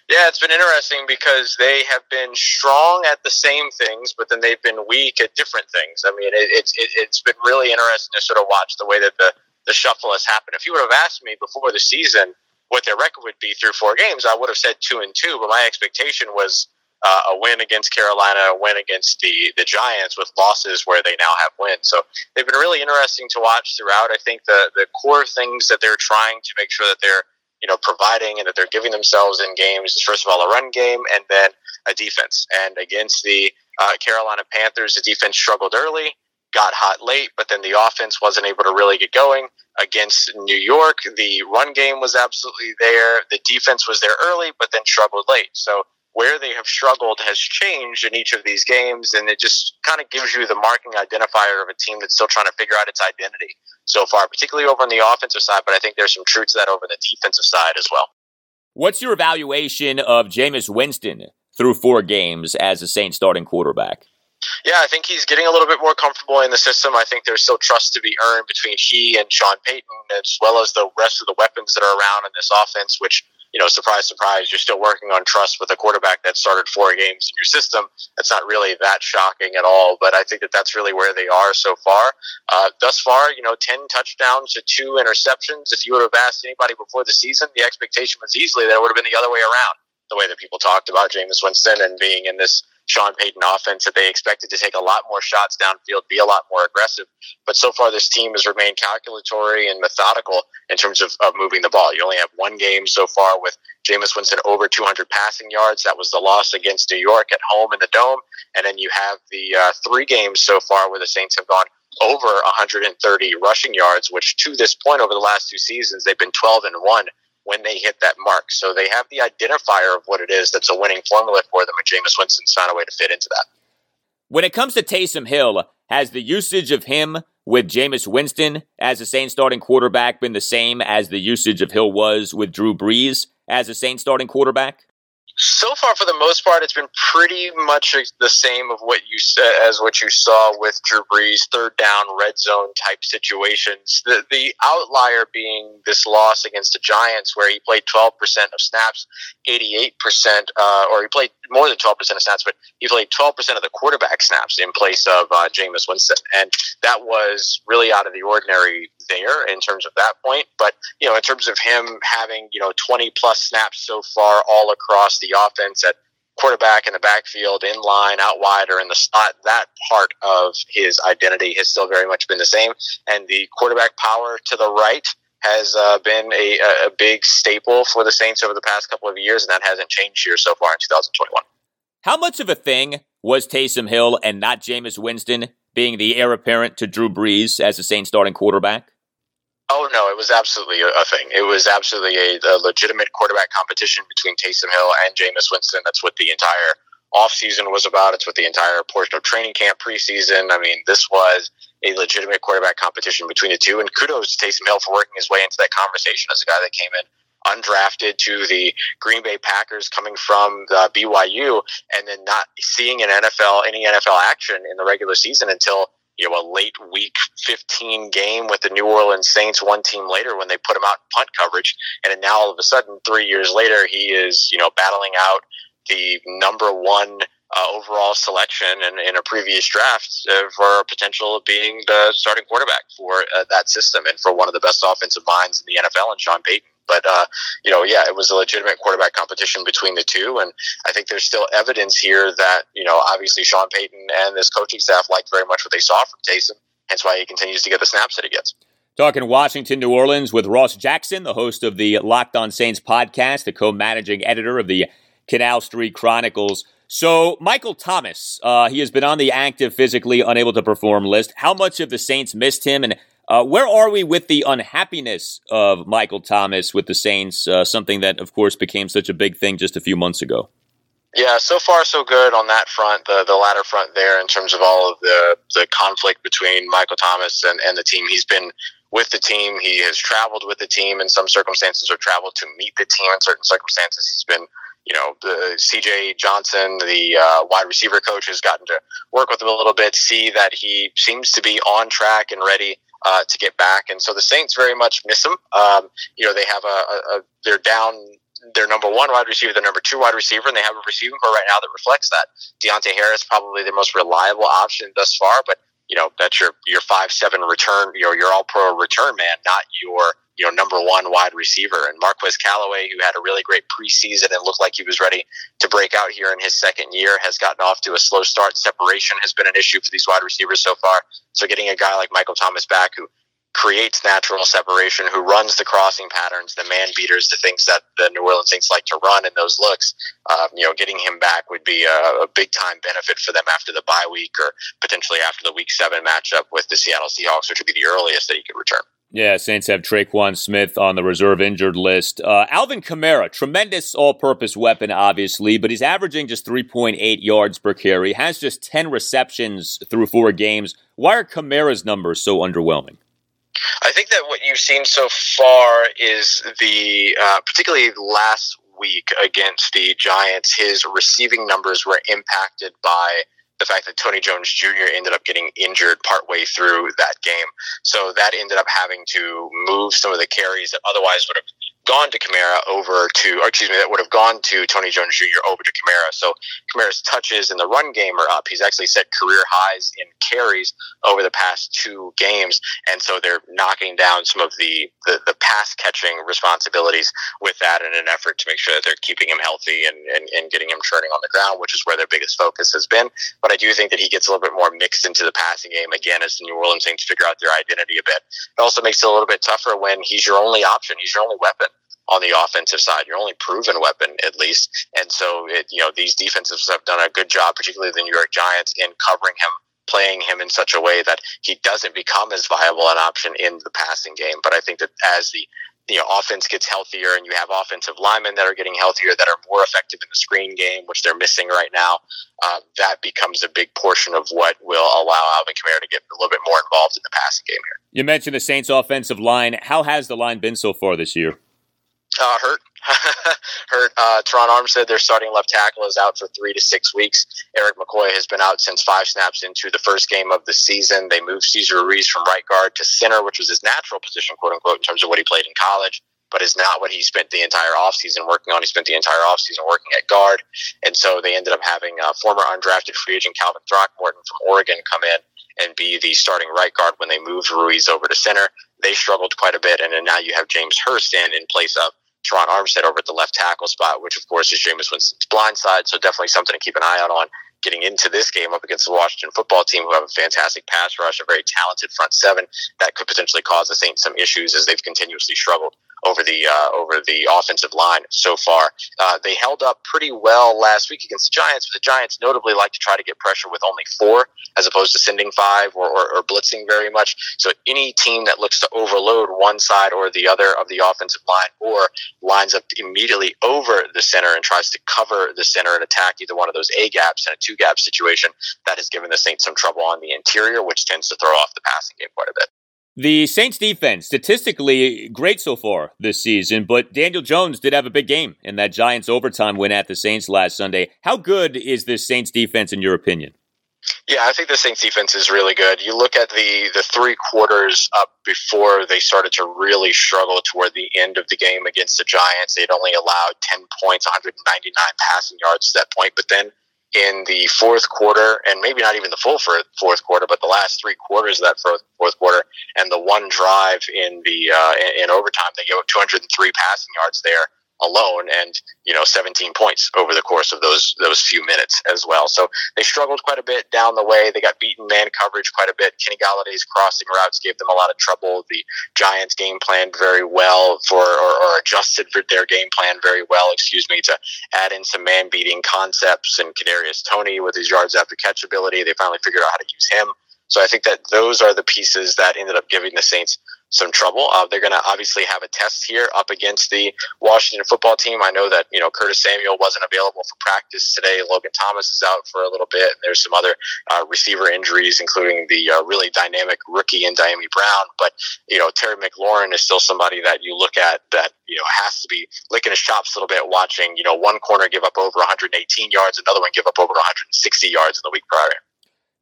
Yeah, it's been interesting because they have been strong at the same things, but then they've been weak at different things. I mean, it, it's it, it's been really interesting to sort of watch the way that the the shuffle has happened. If you would have asked me before the season what their record would be through four games, I would have said two and two. But my expectation was uh, a win against Carolina, a win against the the Giants, with losses where they now have wins. So they've been really interesting to watch throughout. I think the the core things that they're trying to make sure that they're you know, providing and that they're giving themselves in games is first of all a run game and then a defense. And against the uh, Carolina Panthers, the defense struggled early. got hot late, but then the offense wasn't able to really get going against New York. The run game was absolutely there. The defense was there early, but then struggled late. So where they have struggled has changed in each of these games, and it just kind of gives you the marking identifier of a team that's still trying to figure out its identity so far, particularly over on the offensive side. But I think there's some truth to that over the defensive side as well. What's your evaluation of Jameis Winston through four games as a Saints starting quarterback? Yeah, I think he's getting a little bit more comfortable in the system. I think there's still trust to be earned between he and Sean Payton, as well as the rest of the weapons that are around in this offense, which you know, surprise, surprise, you're still working on trust with a quarterback that started four games in your system. That's not really that shocking at all, but I think that that's really where they are so far. Uh, thus far, you know, 10 touchdowns to two interceptions. If you would have asked anybody before the season, the expectation was easily that it would have been the other way around. The way that people talked about Jameis Winston and being in this Sean Payton offense that they expected to take a lot more shots downfield, be a lot more aggressive. But so far, this team has remained calculatory and methodical in terms of, of moving the ball. You only have one game so far with Jameis Winston over 200 passing yards. That was the loss against New York at home in the Dome. And then you have the uh, three games so far where the Saints have gone over 130 rushing yards, which to this point over the last two seasons, they've been 12 and 1 when they hit that mark. So they have the identifier of what it is that's a winning formula for them, and Jameis Winston's found a way to fit into that. When it comes to Taysom Hill, has the usage of him with Jameis Winston as a Saints starting quarterback been the same as the usage of Hill was with Drew Brees as a Saints starting quarterback? So far, for the most part, it's been pretty much the same of what you as what you saw with Drew Brees, third down, red zone type situations. The the outlier being this loss against the Giants, where he played 12% of snaps, 88%, uh, or he played more than 12% of snaps, but he played 12% of the quarterback snaps in place of uh, Jameis Winston, and that was really out of the ordinary there in terms of that point. But you know, in terms of him having you know 20 plus snaps so far all across the offense at quarterback in the backfield, in line, out wide, or in the slot, that part of his identity has still very much been the same. And the quarterback power to the right has uh, been a, a big staple for the Saints over the past couple of years, and that hasn't changed here so far in 2021. How much of a thing was Taysom Hill and not Jameis Winston being the heir apparent to Drew Brees as the Saints starting quarterback? Oh no, it was absolutely a thing. It was absolutely a, a legitimate quarterback competition between Taysom Hill and Jameis Winston. That's what the entire offseason was about. It's what the entire portion of training camp preseason. I mean, this was a legitimate quarterback competition between the two. And kudos to Taysom Hill for working his way into that conversation as a guy that came in undrafted to the Green Bay Packers coming from uh, the BYU and then not seeing an NFL any NFL action in the regular season until you know, a late week 15 game with the New Orleans Saints one team later when they put him out in punt coverage. And now all of a sudden, three years later, he is, you know, battling out the number one uh, overall selection in, in a previous draft uh, for potential of being the starting quarterback for uh, that system and for one of the best offensive minds in the NFL and Sean Payton. But uh, you know, yeah, it was a legitimate quarterback competition between the two, and I think there's still evidence here that you know, obviously Sean Payton and this coaching staff liked very much what they saw from Taysom. Hence why he continues to get the snaps that he gets. Talking Washington, New Orleans with Ross Jackson, the host of the Locked On Saints podcast, the co-managing editor of the Canal Street Chronicles. So, Michael Thomas, uh, he has been on the active, physically unable to perform list. How much of the Saints missed him, and uh, where are we with the unhappiness of Michael Thomas with the Saints? Uh, something that, of course, became such a big thing just a few months ago. Yeah, so far so good on that front, the the latter front there in terms of all of the the conflict between Michael Thomas and, and the team. He's been with the team. He has traveled with the team in some circumstances, or traveled to meet the team in certain circumstances. He's been you know, the CJ Johnson, the uh, wide receiver coach, has gotten to work with him a little bit, see that he seems to be on track and ready uh, to get back. And so the Saints very much miss him. Um, you know, they have a, a, a, they're down their number one wide receiver, their number two wide receiver, and they have a receiving corps right now that reflects that. Deonte Harris probably the most reliable option thus far, but you know that's your your five seven return, your your all pro return man, not your you know number one wide receiver. And Marquez Callaway, who had a really great preseason and looked like he was ready to break out here in his second year, has gotten off to a slow start. Separation has been an issue for these wide receivers so far. So getting a guy like Michael Thomas back, who creates natural separation, who runs the crossing patterns, the man beaters, the things that the New Orleans Saints like to run in those looks. Um, you know, getting him back would be a, a big time benefit for them after the bye week or potentially after the Week Seven matchup with the Seattle Seahawks, which would be the earliest that he could return. Yeah, Saints have Tre'Quan Smith on the reserve injured list. Uh, Alvin Kamara, tremendous all purpose weapon, obviously, but he's averaging just 3.8 yards per carry, has just 10 receptions through four games. Why are Kamara's numbers so underwhelming? I think that what you've seen so far is the, uh, particularly last week against the Giants, his receiving numbers were impacted by the fact that Tony Jones Jr. ended up getting injured partway through that game. So that ended up having to move some of the carries that otherwise would have gone to Kamara over to, excuse me, that would have gone to Tony Jones Jr. over to Kamara. So Kamara's touches in the run game are up. He's actually set career highs in carries over the past two games, and so they're knocking down some of the the, the pass catching responsibilities with that in an effort to make sure that they're keeping him healthy and, and, and getting him turning on the ground, which is where their biggest focus has been. But I do think that he gets a little bit more mixed into the passing game again as the New Orleans Saints figure out their identity a bit. It also makes it a little bit tougher when he's your only option, he's your only weapon on the offensive side, your only proven weapon at least. And so, it, you know, these defenses have done a good job, particularly the New York Giants, in covering him, playing him in such a way that he doesn't become as viable an option in the passing game. But I think that as the you know offense gets healthier and you have offensive linemen that are getting healthier that are more effective in the screen game which they're missing right now uh, that becomes a big portion of what will allow Alvin Kamara to get a little bit more involved in the passing game here you mentioned the Saints offensive line how has the line been so far this year uh, hurt. hurt. Uh, Terron Armstead, their starting left tackle, is out for three to six weeks. Erik McCoy has been out since five snaps into the first game of the season. They moved Cesar Ruiz from right guard to center, which was his natural position, quote unquote, in terms of what he played in college, but is not what he spent the entire offseason working on. He spent the entire offseason working at guard. And so they ended up having uh, former undrafted free agent Calvin Throckmorton from Oregon come in and be the starting right guard when they moved Ruiz over to center. They struggled quite a bit, and then now you have James Hurst in in place of Terron Armstead over at the left tackle spot, which of course is Jameis Winston's blind side. So definitely something to keep an eye out on getting into this game up against the Washington football team, who have a fantastic pass rush, a very talented front seven that could potentially cause the Saints some issues as they've continuously struggled over the uh, over the offensive line so far. Uh, they held up pretty well last week against the Giants, but the Giants notably like to try to get pressure with only four as opposed to sending five or, or, or blitzing very much. So any team that looks to overload one side or the other of the offensive line or lines up immediately over the center and tries to cover the center and attack either one of those A gaps in a two gap situation, that has given the Saints some trouble on the interior, which tends to throw off the passing game quite a bit. The Saints defense, statistically great so far this season, but Daniel Jones did have a big game in that Giants overtime win at the Saints last Sunday. How good is this Saints defense in your opinion? Yeah, I think the Saints defense is really good. You look at the the three quarters up before they started to really struggle toward the end of the game against the Giants. They'd only allowed 10 points, 199 passing yards at that point, but then in the fourth quarter, and maybe not even the full fourth quarter, but the last three quarters of that fourth quarter, and the one drive in the uh, in overtime, they gave up 203 passing yards there alone and you know 17 points over the course of those those few minutes as well. So they struggled quite a bit down the way. They got beaten man coverage quite a bit. Kenny golladay's crossing routes gave them a lot of trouble. The giants game planned very well for or, or adjusted for their game plan very well excuse me to add in some man beating concepts and kadarius Toney with his yards after catch ability. They finally figured out how to use him so I think that those are the pieces that ended up giving the Saints some trouble. Uh, they're going to obviously have a test here up against the Washington football team. I know that you know Curtis Samuel wasn't available for practice today. Logan Thomas is out for a little bit. And there's some other uh, receiver injuries, including the uh, really dynamic rookie in Dyami Brown. But you know Terry McLaurin is still somebody that you look at that you know has to be licking his chops a little bit, watching you know one corner give up over 118 yards, another one give up over 160 yards in the week prior.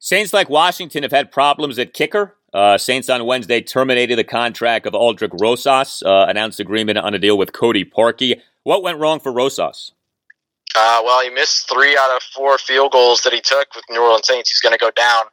Saints like Washington have had problems at kicker. Uh, Saints on Wednesday terminated the contract of Aldrick Rosas, uh, announced agreement on a deal with Cody Parkey. What went wrong for Rosas? Uh, well, he missed three out of four field goals that he took with New Orleans Saints. He's going to go down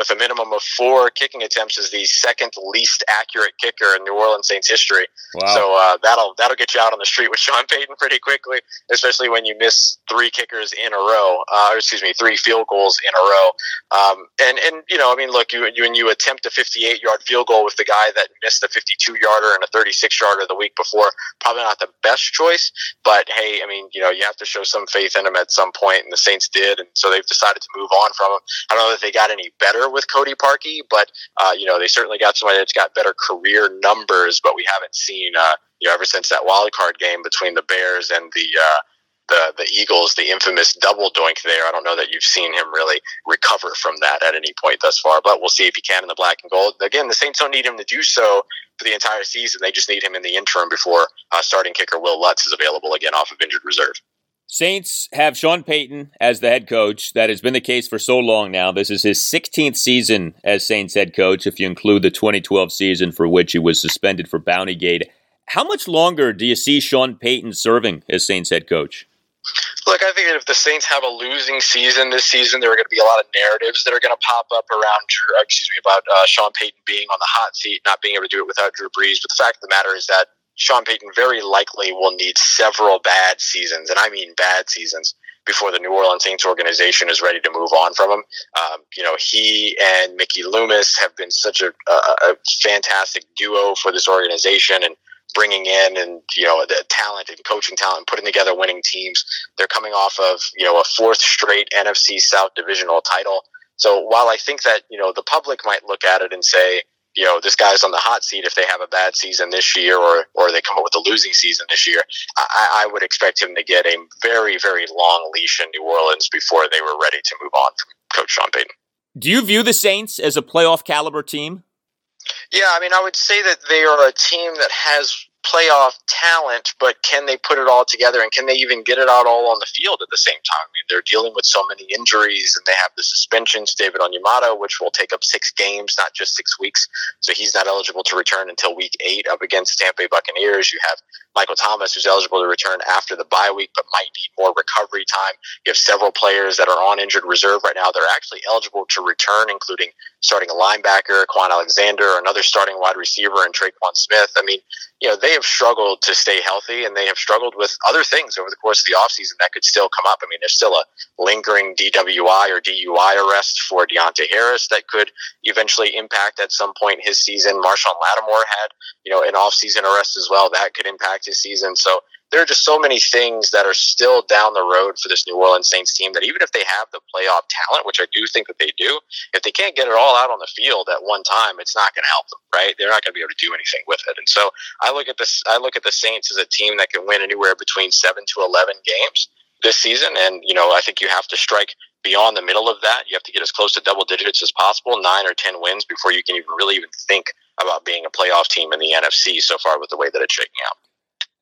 with a minimum of four kicking attempts is the second least accurate kicker in New Orleans Saints history. Wow. So uh, that'll that'll get you out on the street with Sean Payton pretty quickly, especially when you miss three kickers in a row. Uh, or excuse me, three field goals in a row. Um, and and you know, I mean, look, you, you when you attempt a 58 yard field goal with the guy that missed a 52 yarder and a 36 yarder the week before, probably not the best choice. But hey, I mean, you know, you have to show some faith in him at some point, and the Saints did, and so they've decided to move on from him. I don't know that they got any better with Cody Parkey, but uh, you know, they certainly got somebody that's got better career numbers. But we haven't seen, uh, you know, ever since that wild card game between the Bears and the uh, the the Eagles, the infamous double doink there. I don't know that you've seen him really recover from that at any point thus far, but we'll see if he can in the black and gold. Again, the Saints don't need him to do so for the entire season. They just need him in the interim before uh, starting kicker Wil Lutz is available again off of injured reserve. Saints have Sean Payton as the head coach. That has been the case for so long now. This is his 16th season as Saints head coach, if you include the 2012 season for which he was suspended for Bountygate. How much longer do you see Sean Payton serving as Saints head coach? Look, I think that if the Saints have a losing season this season, there are going to be a lot of narratives that are going to pop up around, Drew, uh, excuse me, about uh, Sean Payton being on the hot seat, not being able to do it without Drew Brees. But the fact of the matter is that Sean Payton very likely will need several bad seasons, and I mean bad seasons, before the New Orleans Saints organization is ready to move on from him. Um, you know, he and Mickey Loomis have been such a, a, a fantastic duo for this organization, and bringing in and you know the talent and coaching talent putting together winning teams. They're coming off of you know a fourth straight NFC South divisional title. So while I think that you know the public might look at it and say you know this guy's on the hot seat if they have a bad season this year or or they come up with a losing season this year, I, I would expect him to get a very very long leash in New Orleans before they were ready to move on from Coach Sean Payton. Do you view the Saints as a playoff caliber team? Yeah, I mean, I would say that they are a team that has playoff talent, but can they put it all together and can they even get it out all on the field at the same time? I mean, they're dealing with so many injuries and they have the suspensions. David Onyemata, which will take up six games, not just six weeks, so he's not eligible to return until week eight up against Tampa Bay Buccaneers. You have Michael Thomas, who's eligible to return after the bye week, but might need more recovery time. You have several players that are on injured reserve right now. They're actually eligible to return, including starting a linebacker, Kwon Alexander, another starting wide receiver, and Tre'Quan Smith. I mean, you know, they have struggled to stay healthy and they have struggled with other things over the course of the offseason that could still come up. I mean, there's still a lingering DWI or DUI arrest for Deonte Harris that could eventually impact at some point his season. Marshon Lattimore had, you know, an offseason arrest as well. That could impact his season. So there are just so many things that are still down the road for this New Orleans Saints team that even if they have the playoff talent, which I do think that they do, if they can't get it all out on the field at one time, it's not going to help them, right? They're not going to be able to do anything with it. And so I look at this, I look at the Saints as a team that can win anywhere between seven to eleven games this season, and you know I think you have to strike beyond the middle of that. You have to get as close to double digits as possible, nine or ten wins, before you can even really even think about being a playoff team in the NFC. So far, with the way that it's shaking out.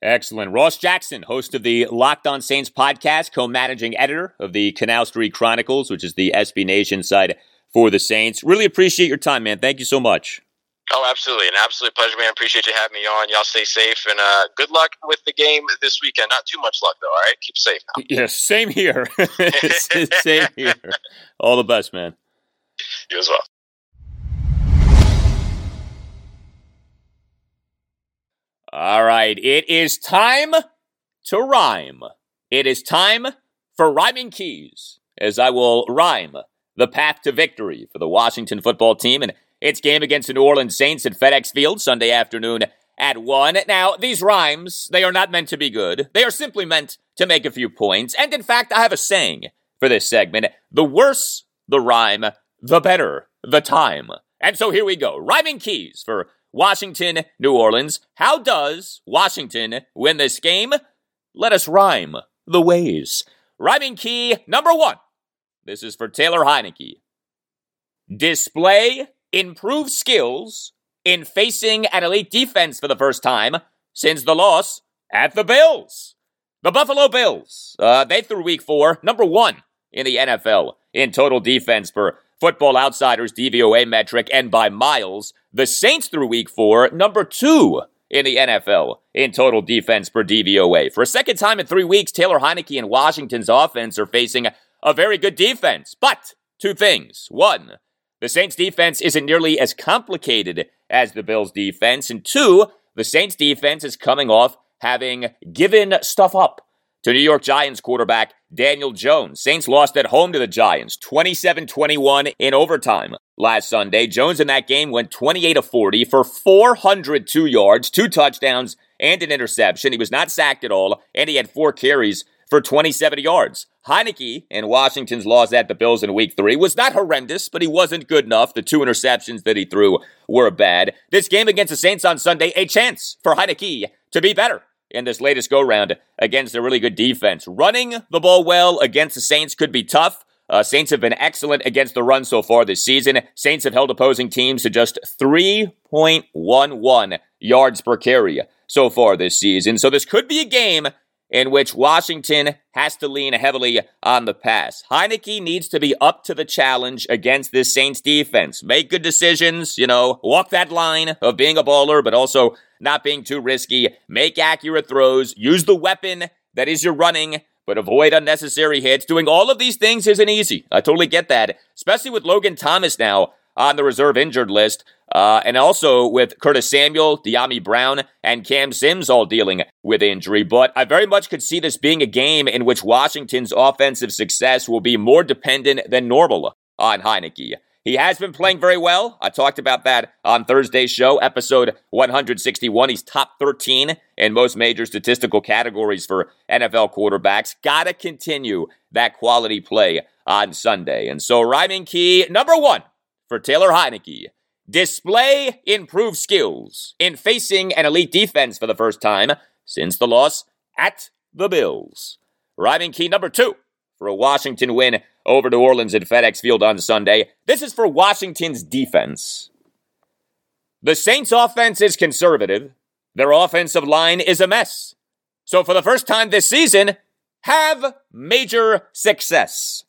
Excellent. Ross Jackson, host of the Locked On Saints podcast, co managing editor of the Canal Street Chronicles, which is the SB Nation side for the Saints. Really appreciate your time, man. Thank you so much. Oh, absolutely. An absolute pleasure, man. Appreciate you having me on. Y'all stay safe and uh, good luck with the game this weekend. Not too much luck, though, all right? Keep safe now. Yes, same here. same here. All the best, man. You as well. All right, it is time to rhyme. It is time for rhyming keys, as I will rhyme the path to victory for the Washington football team and its game against the New Orleans Saints at FedEx Field Sunday afternoon at 1. Now, these rhymes, they are not meant to be good. They are simply meant to make a few points. And in fact, I have a saying for this segment. The worse the rhyme, the better the time. And so here we go. Rhyming keys for Washington, New Orleans. How does Washington win this game? Let us rhyme the ways. Rhyming key number one. This is for Taylor Heinicke. Display improved skills in facing an elite defense for the first time since the loss at the Bills. The Buffalo Bills, uh, they threw week four, number one in the NFL in total defense for Football Outsiders DVOA metric, and by miles. The Saints through week four, number two in the NFL in total defense per DVOA. For a second time in three weeks, Taylor Heinicke and Washington's offense are facing a very good defense. But two things. One, the Saints defense isn't nearly as complicated as the Bills defense. And two, the Saints defense is coming off having given stuff up to New York Giants quarterback Daniel Jones. Saints lost at home to the Giants 27 21 in overtime last Sunday. Jones in that game went 28 of 40 for 402 yards, two touchdowns, and an interception. He was not sacked at all, and he had four carries for 27 yards. Heinicke in Washington's loss at the Bills in week three was not horrendous, but he wasn't good enough. The two interceptions that he threw were bad. This game against the Saints on Sunday, a chance for Heinicke to be better in this latest go round against a really good defense. Running the ball well against the Saints could be tough. Uh, Saints have been excellent against the run so far this season. Saints have held opposing teams to just 3.11 yards per carry so far this season. So this could be a game in which Washington has to lean heavily on the pass. Heinicke needs to be up to the challenge against this Saints defense. Make good decisions, you know, walk that line of being a baller, but also not being too risky. Make accurate throws. Use the weapon that is your running, but avoid unnecessary hits. Doing all of these things isn't easy. I totally get that, especially with Logan Thomas now on the reserve injured list. Uh, and also with Curtis Samuel, Dyami Brown, and Cam Sims all dealing with injury. But I very much could see this being a game in which Washington's offensive success will be more dependent than normal on Heinicke. He has been playing very well. I talked about that on Thursday's show, episode 161. He's top 13 in most major statistical categories for NFL quarterbacks. Gotta continue that quality play on Sunday. And so, rhyming key number one for Taylor Heinicke display improved skills in facing an elite defense for the first time since the loss at the Bills. Rhyming key number two for a Washington win over New Orleans at FedEx Field on Sunday. This is for Washington's defense. The Saints' offense is conservative. Their offensive line is a mess. So, for the first time this season, have major success.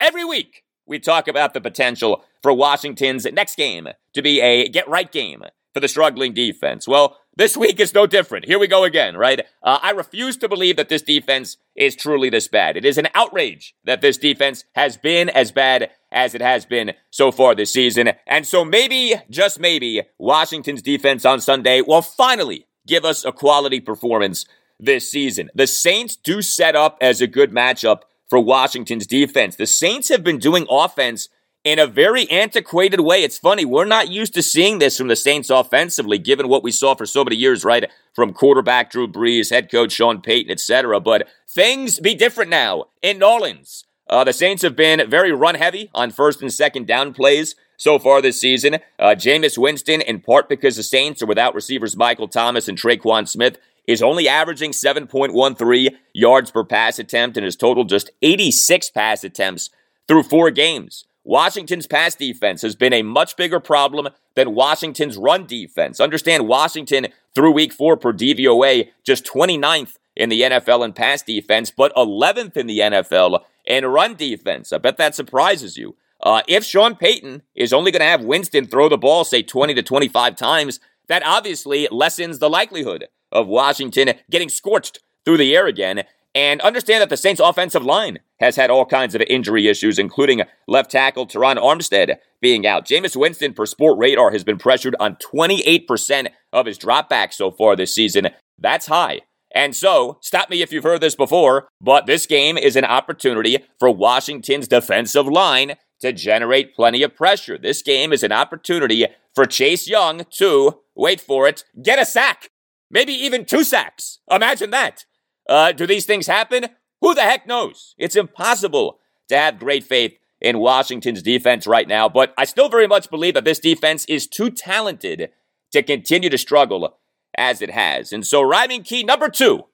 Every week, we talk about the potential for Washington's next game to be a get right game for the struggling defense. Well, this week is no different. Here we go again, right? Uh, I refuse to believe that this defense is truly this bad. It is an outrage that this defense has been as bad as it has been so far this season. And so maybe, just maybe, Washington's defense on Sunday will finally give us a quality performance this season. The Saints do set up as a good matchup for Washington's defense. The Saints have been doing offense in a very antiquated way. It's funny, we're not used to seeing this from the Saints offensively, given what we saw for so many years, right? From quarterback Drew Brees, head coach Sean Payton, etc. But things be different now in New Orleans. Uh, the Saints have been very run heavy on first and second down plays so far this season. Uh, Jameis Winston, in part because the Saints are without receivers Michael Thomas and Tre'Quan Smith, is only averaging 7.13 yards per pass attempt and has totaled just 86 pass attempts through four games. Washington's pass defense has been a much bigger problem than Washington's run defense. Understand Washington through week four per DVOA, just 29th in the NFL in pass defense, but 11th in the NFL in run defense. I bet that surprises you. Uh, if Sean Payton is only going to have Winston throw the ball, say 20 to 25 times, that obviously lessens the likelihood of Washington getting scorched through the air again. And understand that the Saints' offensive line has had all kinds of injury issues, including left tackle Terron Armstead being out. Jameis Winston, per Sport Radar, has been pressured on 28% of his dropbacks so far this season. That's high. And so, stop me if you've heard this before, but this game is an opportunity for Washington's defensive line to generate plenty of pressure. This game is an opportunity for Chase Young to, wait for it, get a sack. Maybe even two sacks. Imagine that. Uh, do these things happen? Who the heck knows? It's impossible to have great faith in Washington's defense right now, but I still very much believe that this defense is too talented to continue to struggle as it has. And so, rhyming key number two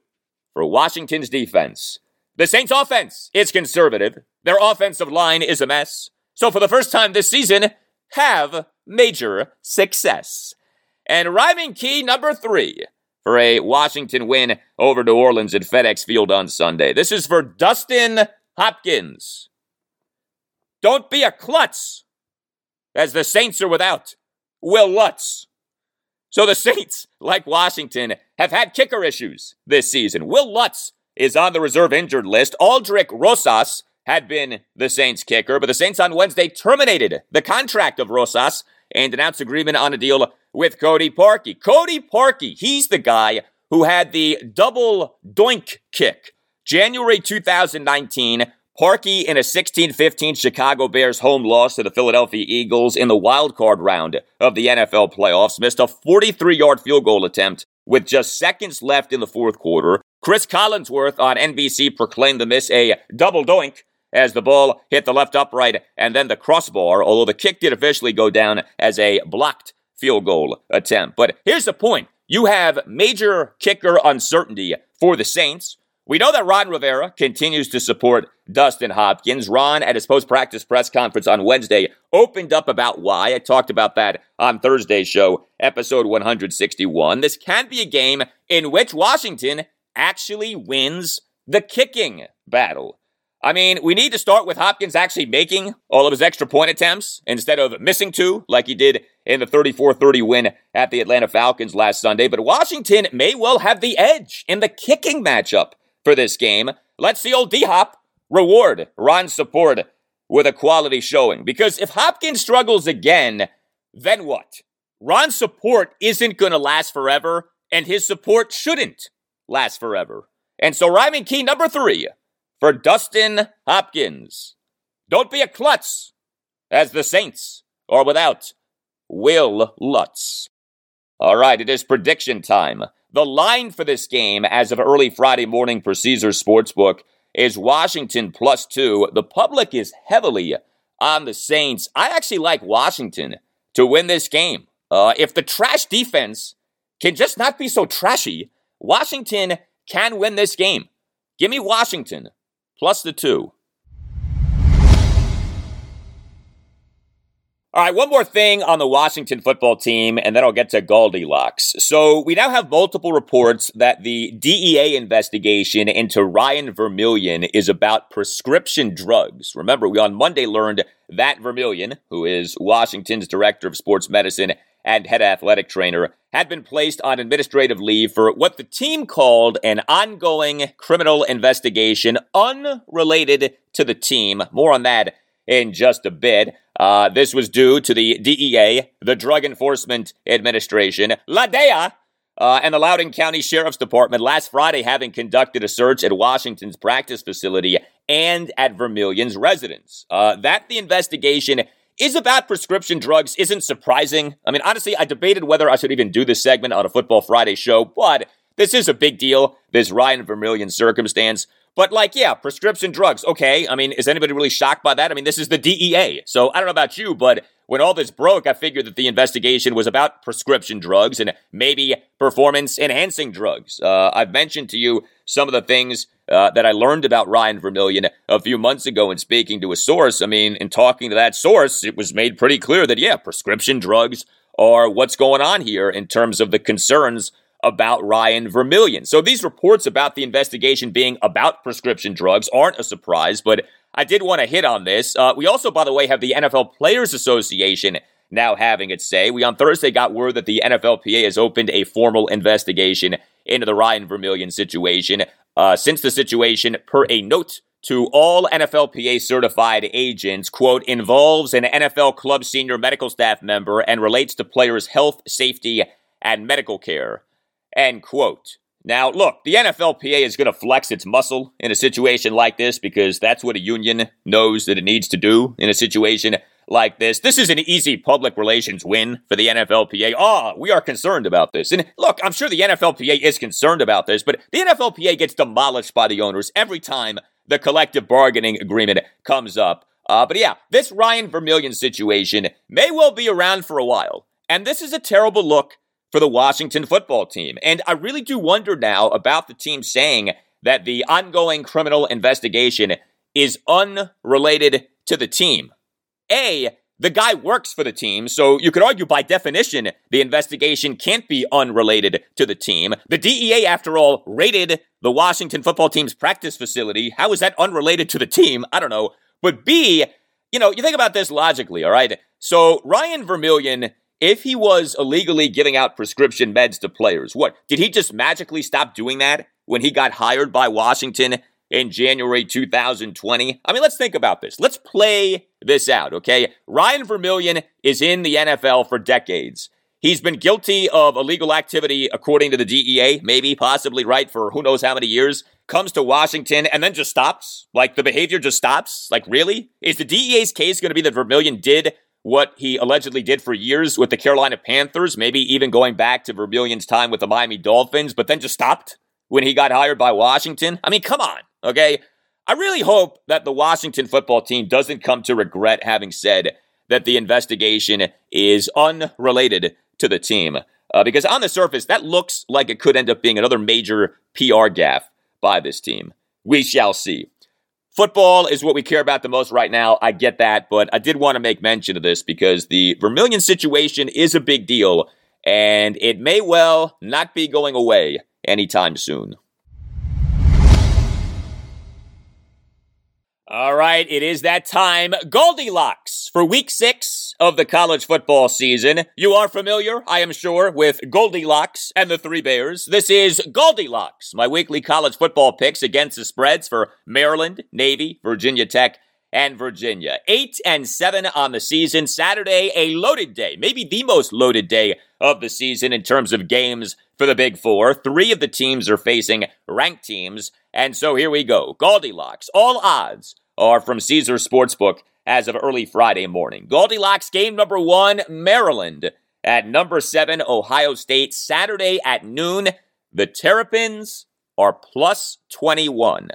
for Washington's defense. The Saints' offense is conservative. Their offensive line is a mess. So, for the first time this season, have major success. And rhyming key number three for a Washington win over New Orleans at FedEx Field on Sunday. This is for Dustin Hopkins. Don't be a klutz, as the Saints are without Wil Lutz. So the Saints, like Washington, have had kicker issues this season. Wil Lutz is on the reserve injured list. Aldrick Rosas had been the Saints kicker, but the Saints on Wednesday terminated the contract of Rosas and announced agreement on a deal with Cody Parkey. Cody Parkey, he's the guy who had the double doink kick. January 2019, Parkey in a 16-15 Chicago Bears home loss to the Philadelphia Eagles in the wild card round of the NFL playoffs missed a 43-yard field goal attempt with just seconds left in the fourth quarter. Cris Collinsworth on NBC proclaimed the miss a double doink as the ball hit the left upright and then the crossbar, although the kick did officially go down as a blocked field goal attempt. But here's the point. You have major kicker uncertainty for the Saints. We know that Ron Rivera continues to support Dustin Hopkins. Ron, at his post practice press conference on Wednesday, opened up about why. I talked about that on Thursday's show, episode 161. This can be a game in which Washington actually wins the kicking battle. I mean, we need to start with Hopkins actually making all of his extra point attempts instead of missing two like he did in the 34 30 win at the Atlanta Falcons last Sunday. But Washington may well have the edge in the kicking matchup for this game. Let's see old D Hop reward Ron's support with a quality showing. Because if Hopkins struggles again, then what? Ron's support isn't going to last forever, and his support shouldn't last forever. And so, rhyming key number three for Dustin Hopkins. Don't be a klutz, as the Saints are without Wil Lutz. All right, it is prediction time. The line for this game as of early Friday morning for Caesars Sportsbook is Washington plus two. The public is heavily on the Saints. I actually like Washington to win this game. Uh, if the trash defense can just not be so trashy, Washington can win this game. Give me Washington plus the two. All right, one more thing on the Washington football team, and then I'll get to GaldiLocks. So, we now have multiple reports that the DEA investigation into Ryan Vermillion is about prescription drugs. Remember, we on Monday learned that Vermillion, who is Washington's director of sports medicine and head athletic trainer, had been placed on administrative leave for what the team called an ongoing criminal investigation unrelated to the team. More on that in just a bit. Uh, this was due to the DEA, the Drug Enforcement Administration, La DEA, uh, and the Loudoun County Sheriff's Department last Friday having conducted a search at Washington's practice facility and at Vermillion's residence. Uh, that the investigation is about prescription drugs isn't surprising. I mean, honestly, I debated whether I should even do this segment on a Football Friday show, but this is a big deal, this Ryan Vermillion circumstance. But like, yeah, prescription drugs. Okay. I mean, is anybody really shocked by that? I mean, this is the DEA. So I don't know about you, but when all this broke, I figured that the investigation was about prescription drugs and maybe performance enhancing drugs. Uh, I've mentioned to you some of the things uh, that I learned about Ryan Vermillion a few months ago in speaking to a source. I mean, in talking to that source, it was made pretty clear that, yeah, prescription drugs are what's going on here in terms of the concerns about Ryan Vermillion. So these reports about the investigation being about prescription drugs aren't a surprise, but I did want to hit on this. Uh, we also, by the way, have the NFL Players Association now having its say. We on Thursday got word that the NFLPA has opened a formal investigation into the Ryan Vermillion situation. Uh, since the situation, per a note to all NFLPA certified agents, quote, involves an NFL club senior medical staff member and relates to players' health, safety, and medical care. End quote. Now, look, the NFLPA is going to flex its muscle in a situation like this because that's what a union knows that it needs to do in a situation like this. This is an easy public relations win for the NFLPA. Ah, oh, we are concerned about this. And look, I'm sure the NFLPA is concerned about this, but the NFLPA gets demolished by the owners every time the collective bargaining agreement comes up. Uh, but yeah, this Ryan Vermillion situation may well be around for a while. And this is a terrible look for the Washington football team. And I really do wonder now about the team saying that the ongoing criminal investigation is unrelated to the team. A, the guy works for the team, so you could argue by definition the investigation can't be unrelated to the team. The DEA, after all, raided the Washington football team's practice facility. How is that unrelated to the team? I don't know. But B, you know, you think about this logically, all right? So Ryan Vermillion if he was illegally giving out prescription meds to players, what? Did he just magically stop doing that when he got hired by Washington in January 2020. I mean, let's think about this. Let's play this out, okay? Ryan Vermillion is in the NFL for decades. He's been guilty of illegal activity, according to the DEA, maybe, possibly, right, for who knows how many years. Comes to Washington and then just stops. Like the behavior just stops. Like, really? Is the DEA's case going to be that Vermillion did what he allegedly did for years with the Carolina Panthers, maybe even going back to Vermillion's time with the Miami Dolphins, but then just stopped when he got hired by Washington? I mean, come on, okay? I really hope that the Washington football team doesn't come to regret having said that the investigation is unrelated to the team. Uh, because on the surface, that looks like it could end up being another major PR gaffe by this team. We shall see. Football is what we care about the most right now. I get that, but I did want to make mention of this because the Vermillion situation is a big deal, and it may well not be going away anytime soon. All right, it is that time. GaldiLocks for week six of the college football season. You are familiar, I am sure, with Goldilocks and the Three Bears. This is GaldiLocks, my weekly college football picks against the spreads for Maryland, Navy, Virginia Tech, and Virginia. Eight and seven on the season. Saturday, a loaded day, maybe the most loaded day of the season in terms of games for the Big Four. Three of the teams are facing ranked teams. And so here we go. GaldiLocks, all odds are from Caesar Sportsbook as of early Friday morning. GaldiLocks game number one, Maryland at number seven, Ohio State, Saturday at noon. The Terrapins are plus 21.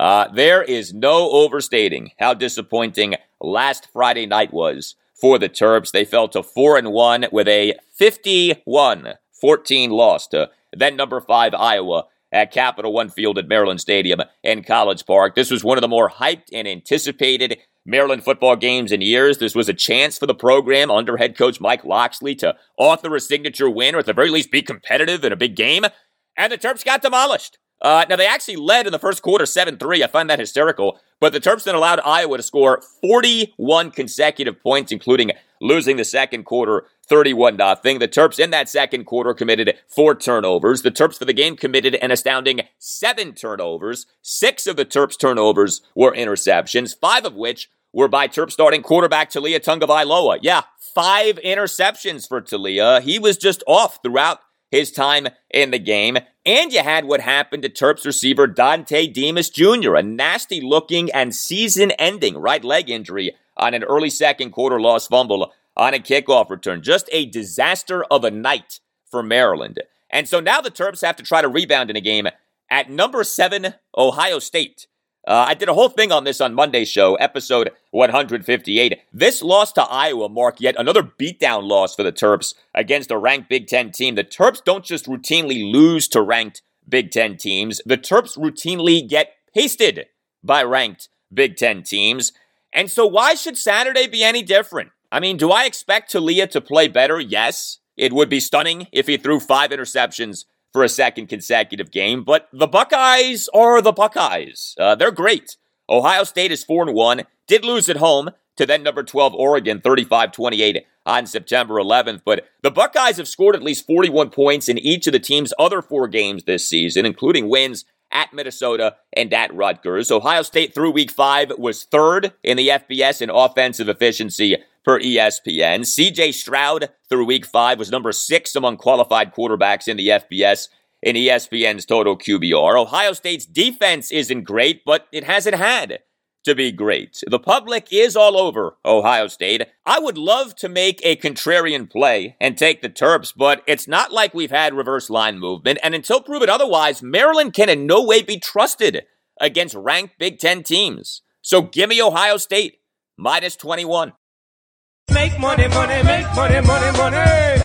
Uh, there is no overstating how disappointing last Friday night was for the Terps. They fell to 4 and 1 with a 51 14 loss to then number 5 Iowa at Capital One Field at Maryland Stadium in College Park. This was one of the more hyped and anticipated Maryland football games in years. This was a chance for the program under head coach Mike Locksley to author a signature win or at the very least be competitive in a big game. And the Terps got demolished. Uh, now, they actually led in the first quarter 7 3. I find that hysterical. But the Terps then allowed Iowa to score 41 consecutive points, including losing the second quarter 31 0. The Terps in that second quarter committed four turnovers. The Terps for the game committed an astounding seven turnovers. Six of the Terps turnovers were interceptions, five of which were by Terp starting quarterback Taulia Tagovailoa. Yeah, five interceptions for Taulia. He was just off throughout his time in the game. And you had what happened to Terps receiver Dontay Demus Jr., a nasty looking and season ending right leg injury on an early second quarter loss fumble on a kickoff return. Just a disaster of a night for Maryland. And so now the Terps have to try to rebound in a game at number seven, Ohio State. Uh, I did a whole thing on this on Monday's show, episode 158. This loss to Iowa marked yet another beatdown loss for the Terps against a ranked Big Ten team. The Terps don't just routinely lose to ranked Big Ten teams, the Terps routinely get pasted by ranked Big Ten teams. And so, why should Saturday be any different? I mean, do I expect Taulia to play better? Yes. It would be stunning if he threw five interceptions for a second consecutive game. But the Buckeyes are the Buckeyes. Uh, they're great. Ohio State is 4 and 1, did lose at home to then number 12 Oregon 35 28 on September 11th. But the Buckeyes have scored at least 41 points in each of the team's other four games this season, including wins at Minnesota and at Rutgers. Ohio State through week five was third in the FBS in offensive efficiency per ESPN. CJ Stroud through week five was number six among qualified quarterbacks in the FBS in ESPN's total QBR. Ohio State's defense isn't great, but it hasn't had to be great. The public is all over Ohio State. I would love to make a contrarian play and take the Terps, but it's not like we've had reverse line movement. And until proven otherwise, Maryland can in no way be trusted against ranked Big Ten teams. So give me Ohio State minus 21. Make money, money, make money, money, money.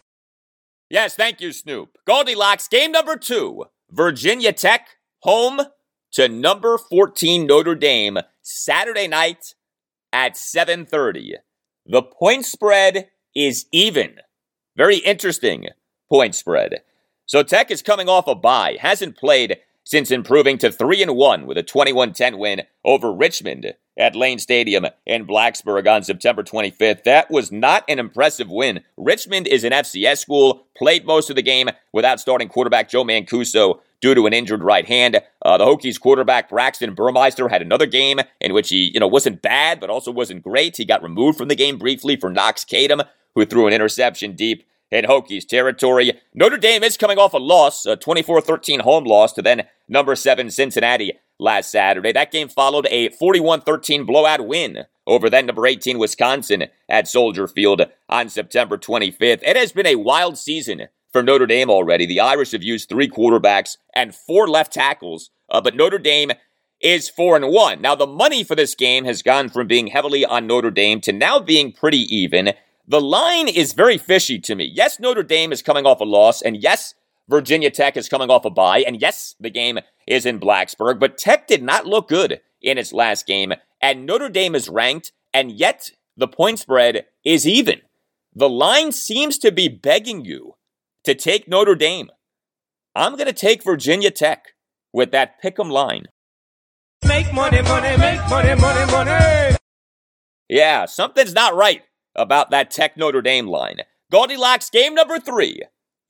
Yes, thank you, Snoop. GaldiLocks, game number two. Virginia Tech, home to number 14 Notre Dame, Saturday night at 7.30. The point spread is even. Very interesting point spread. So Tech is coming off a bye, hasn't played since improving to 3 and 1 with a 21-10 win over Richmond at Lane Stadium in Blacksburg on September 25th. That was not an impressive win. Richmond is an FCS school, played most of the game without starting quarterback Joe Mancuso due to an injured right hand. Uh, the Hokies quarterback Braxton Burmeister had another game in which he, you know, wasn't bad, but also wasn't great. He got removed from the game briefly for Knox Kadum, who threw an interception deep in Hokies territory. Notre Dame is coming off a loss, a 24-13 home loss to then number seven Cincinnati last Saturday. That game followed a 41-13 blowout win over then number 18 Wisconsin at Soldier Field on September 25th. It has been a wild season for Notre Dame already. The Irish have used three quarterbacks and four left tackles, uh, but Notre Dame is four and one. Now the money for this game has gone from being heavily on Notre Dame to now being pretty even. The line is very fishy to me. Yes, Notre Dame is coming off a loss, and yes, Virginia Tech is coming off a bye, and yes, the game is in Blacksburg, but Tech did not look good in its last game, and Notre Dame is ranked, and yet the point spread is even. The line seems to be begging you to take Notre Dame. I'm going to take Virginia Tech with that pick'em line. Make money, money, make money, money, money. Yeah, something's not right about that Tech Notre Dame line. GaldiLocks game number three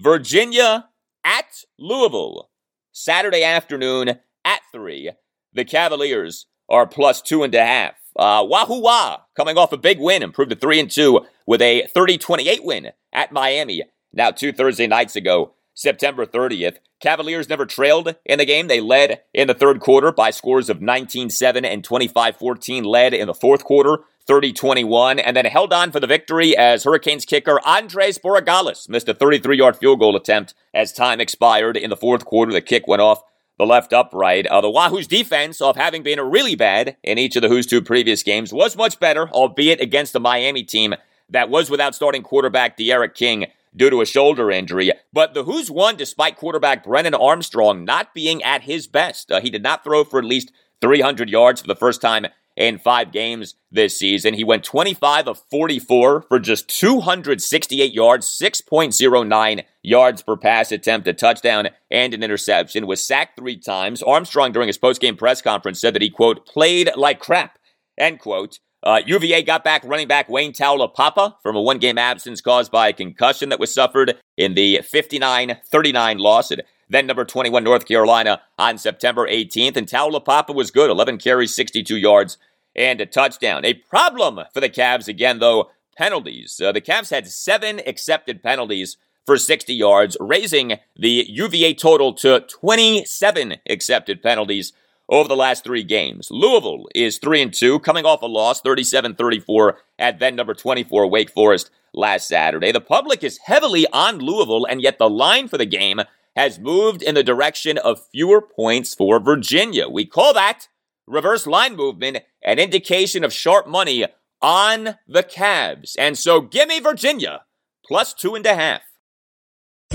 Virginia at Louisville. Saturday afternoon at three. The Cavaliers are plus two and a half. Uh, Wahoo Wah coming off a big win, improved to three and two with a 30-28 win at Miami. Now two Thursday nights ago, September 30th. Cavaliers never trailed in the game. They led in the third quarter by scores of 19-7 and 25-14. Led in the fourth quarter 30 21, and then held on for the victory as Hurricanes kicker Andres Borregales missed a 33 yard field goal attempt as time expired in the fourth quarter. The kick went off the left upright. Uh, the Wahoo's defense, of having been really bad in each of the Who's two previous games, was much better, albeit against the Miami team that was without starting quarterback D'Eriq King due to a shoulder injury. But the Who's won despite quarterback Brennan Armstrong not being at his best. Uh, he did not throw for at least 300 yards for the first time in five games this season. He went 25 of 44 for just 268 yards, 6.09 yards per pass attempt, a touchdown and an interception. Was sacked three times. Armstrong, during his postgame press conference, said that he, quote, played like crap, end quote. Uh, UVA got back running back Wayne Taulapapa from a one game absence caused by a concussion that was suffered in the 59 39 loss at then number 21 North Carolina on September 18th. And Taulapapa was good, 11 carries, 62 yards, and a touchdown. A problem for the Cavs again, though, penalties. Uh, the Cavs had seven accepted penalties for 60 yards, raising the UVA total to 27 accepted penalties over the last three games. Louisville is 3 and 2, coming off a loss 37-34 at then number 24 Wake Forest last Saturday. The public is heavily on Louisville and yet the line for the game has moved in the direction of fewer points for Virginia. We call that reverse line movement, an indication of sharp money on the Cavs. And so give me Virginia plus two and a half.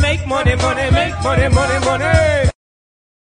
Make money, money, make money, money, money.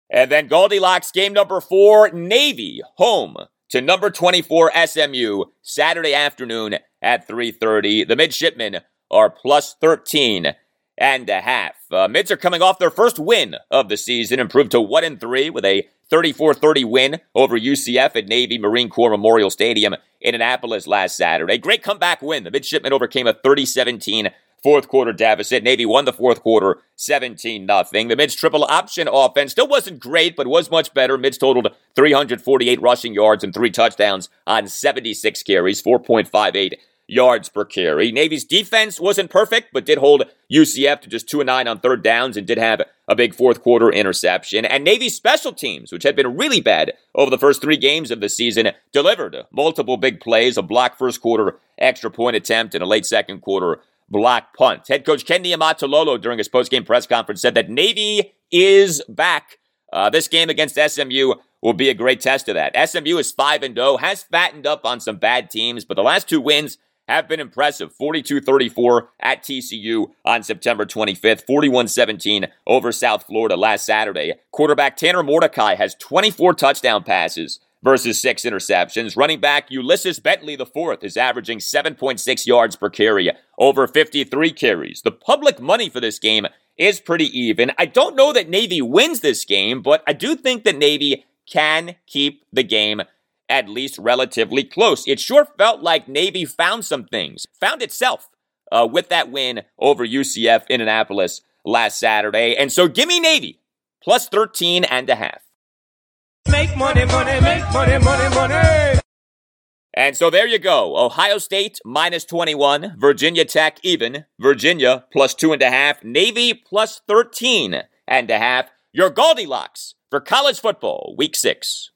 And then GaldiLocks game number four, Navy home to number 24 SMU Saturday afternoon at 3:30. The midshipmen are plus 13 and a half. Uh, Mids are coming off their first win of the season, improved to 1 and 3 with a 34 30 win over UCF at Navy Marine Corps Memorial Stadium in Annapolis last Saturday. Great comeback win. The midshipmen overcame a 30 17 fourth quarter deficit. Navy won the fourth quarter 17 0. The Mids triple option offense still wasn't great, but was much better. Mids totaled 348 rushing yards and three touchdowns on 76 carries, 4.58 yards per carry. Navy's defense wasn't perfect, but did hold UCF to just 2 and 9 on third downs and did have a big fourth quarter interception. And Navy's special teams, which had been really bad over the first three games of the season, delivered multiple big plays, a block first quarter extra point attempt, and a late second quarter block punt. Head coach Ken Niumatalolo during his postgame press conference said that Navy is back. Uh, this game against SMU will be a great test of that. SMU is 5 and 0, has fattened up on some bad teams, but the last two wins have been impressive. 42 34 at TCU on September 25th, 41 17 over South Florida last Saturday. Quarterback Tanner Mordecai has 24 touchdown passes versus six interceptions. Running back Ulysses Bentley IV is averaging 7.6 yards per carry, over 53 carries. The public money for this game is pretty even. I don't know that Navy wins this game, but I do think that Navy can keep the game at least relatively close. It sure felt like Navy found some things, found itself uh, with that win over UCF in Annapolis last Saturday. And so give me Navy plus 13 and a half. Make money, money, make money, money, money. And so there you go. Ohio State minus 21, Virginia Tech even, Virginia plus two and a half, Navy plus 13 and a half. Your GaldiLocks for college football, week six.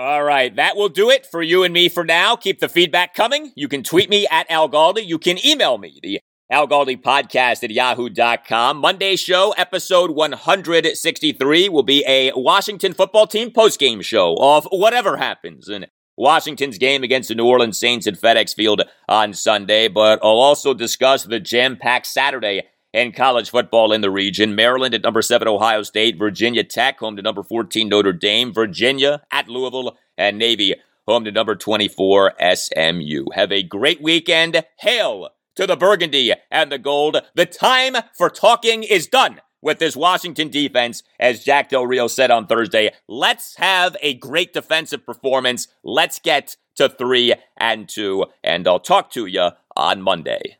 All right, that will do it for you and me for now. Keep the feedback coming. You can tweet me at Al Galdi. You can email me, the Al Galdi podcast at yahoo.com. Monday show, episode 163, will be a Washington football team postgame show of whatever happens in Washington's game against the New Orleans Saints at FedEx Field on Sunday. But I'll also discuss the jam packed Saturday in college football in the region. Maryland at number seven, Ohio State, Virginia Tech, home to number 14, Notre Dame, Virginia at Louisville, and Navy, home to number 24, SMU. Have a great weekend. Hail to the Burgundy and the Gold. The time for talking is done with this Washington defense, as Jack Del Rio said on Thursday. Let's have a great defensive performance. Let's get to three and two, and I'll talk to you on Monday.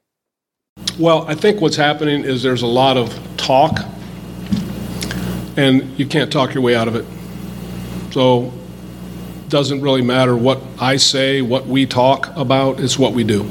Well, I think what's happening is there's a lot of talk, and you can't talk your way out of it. So, it doesn't really matter what I say, what we talk about, it's what we do.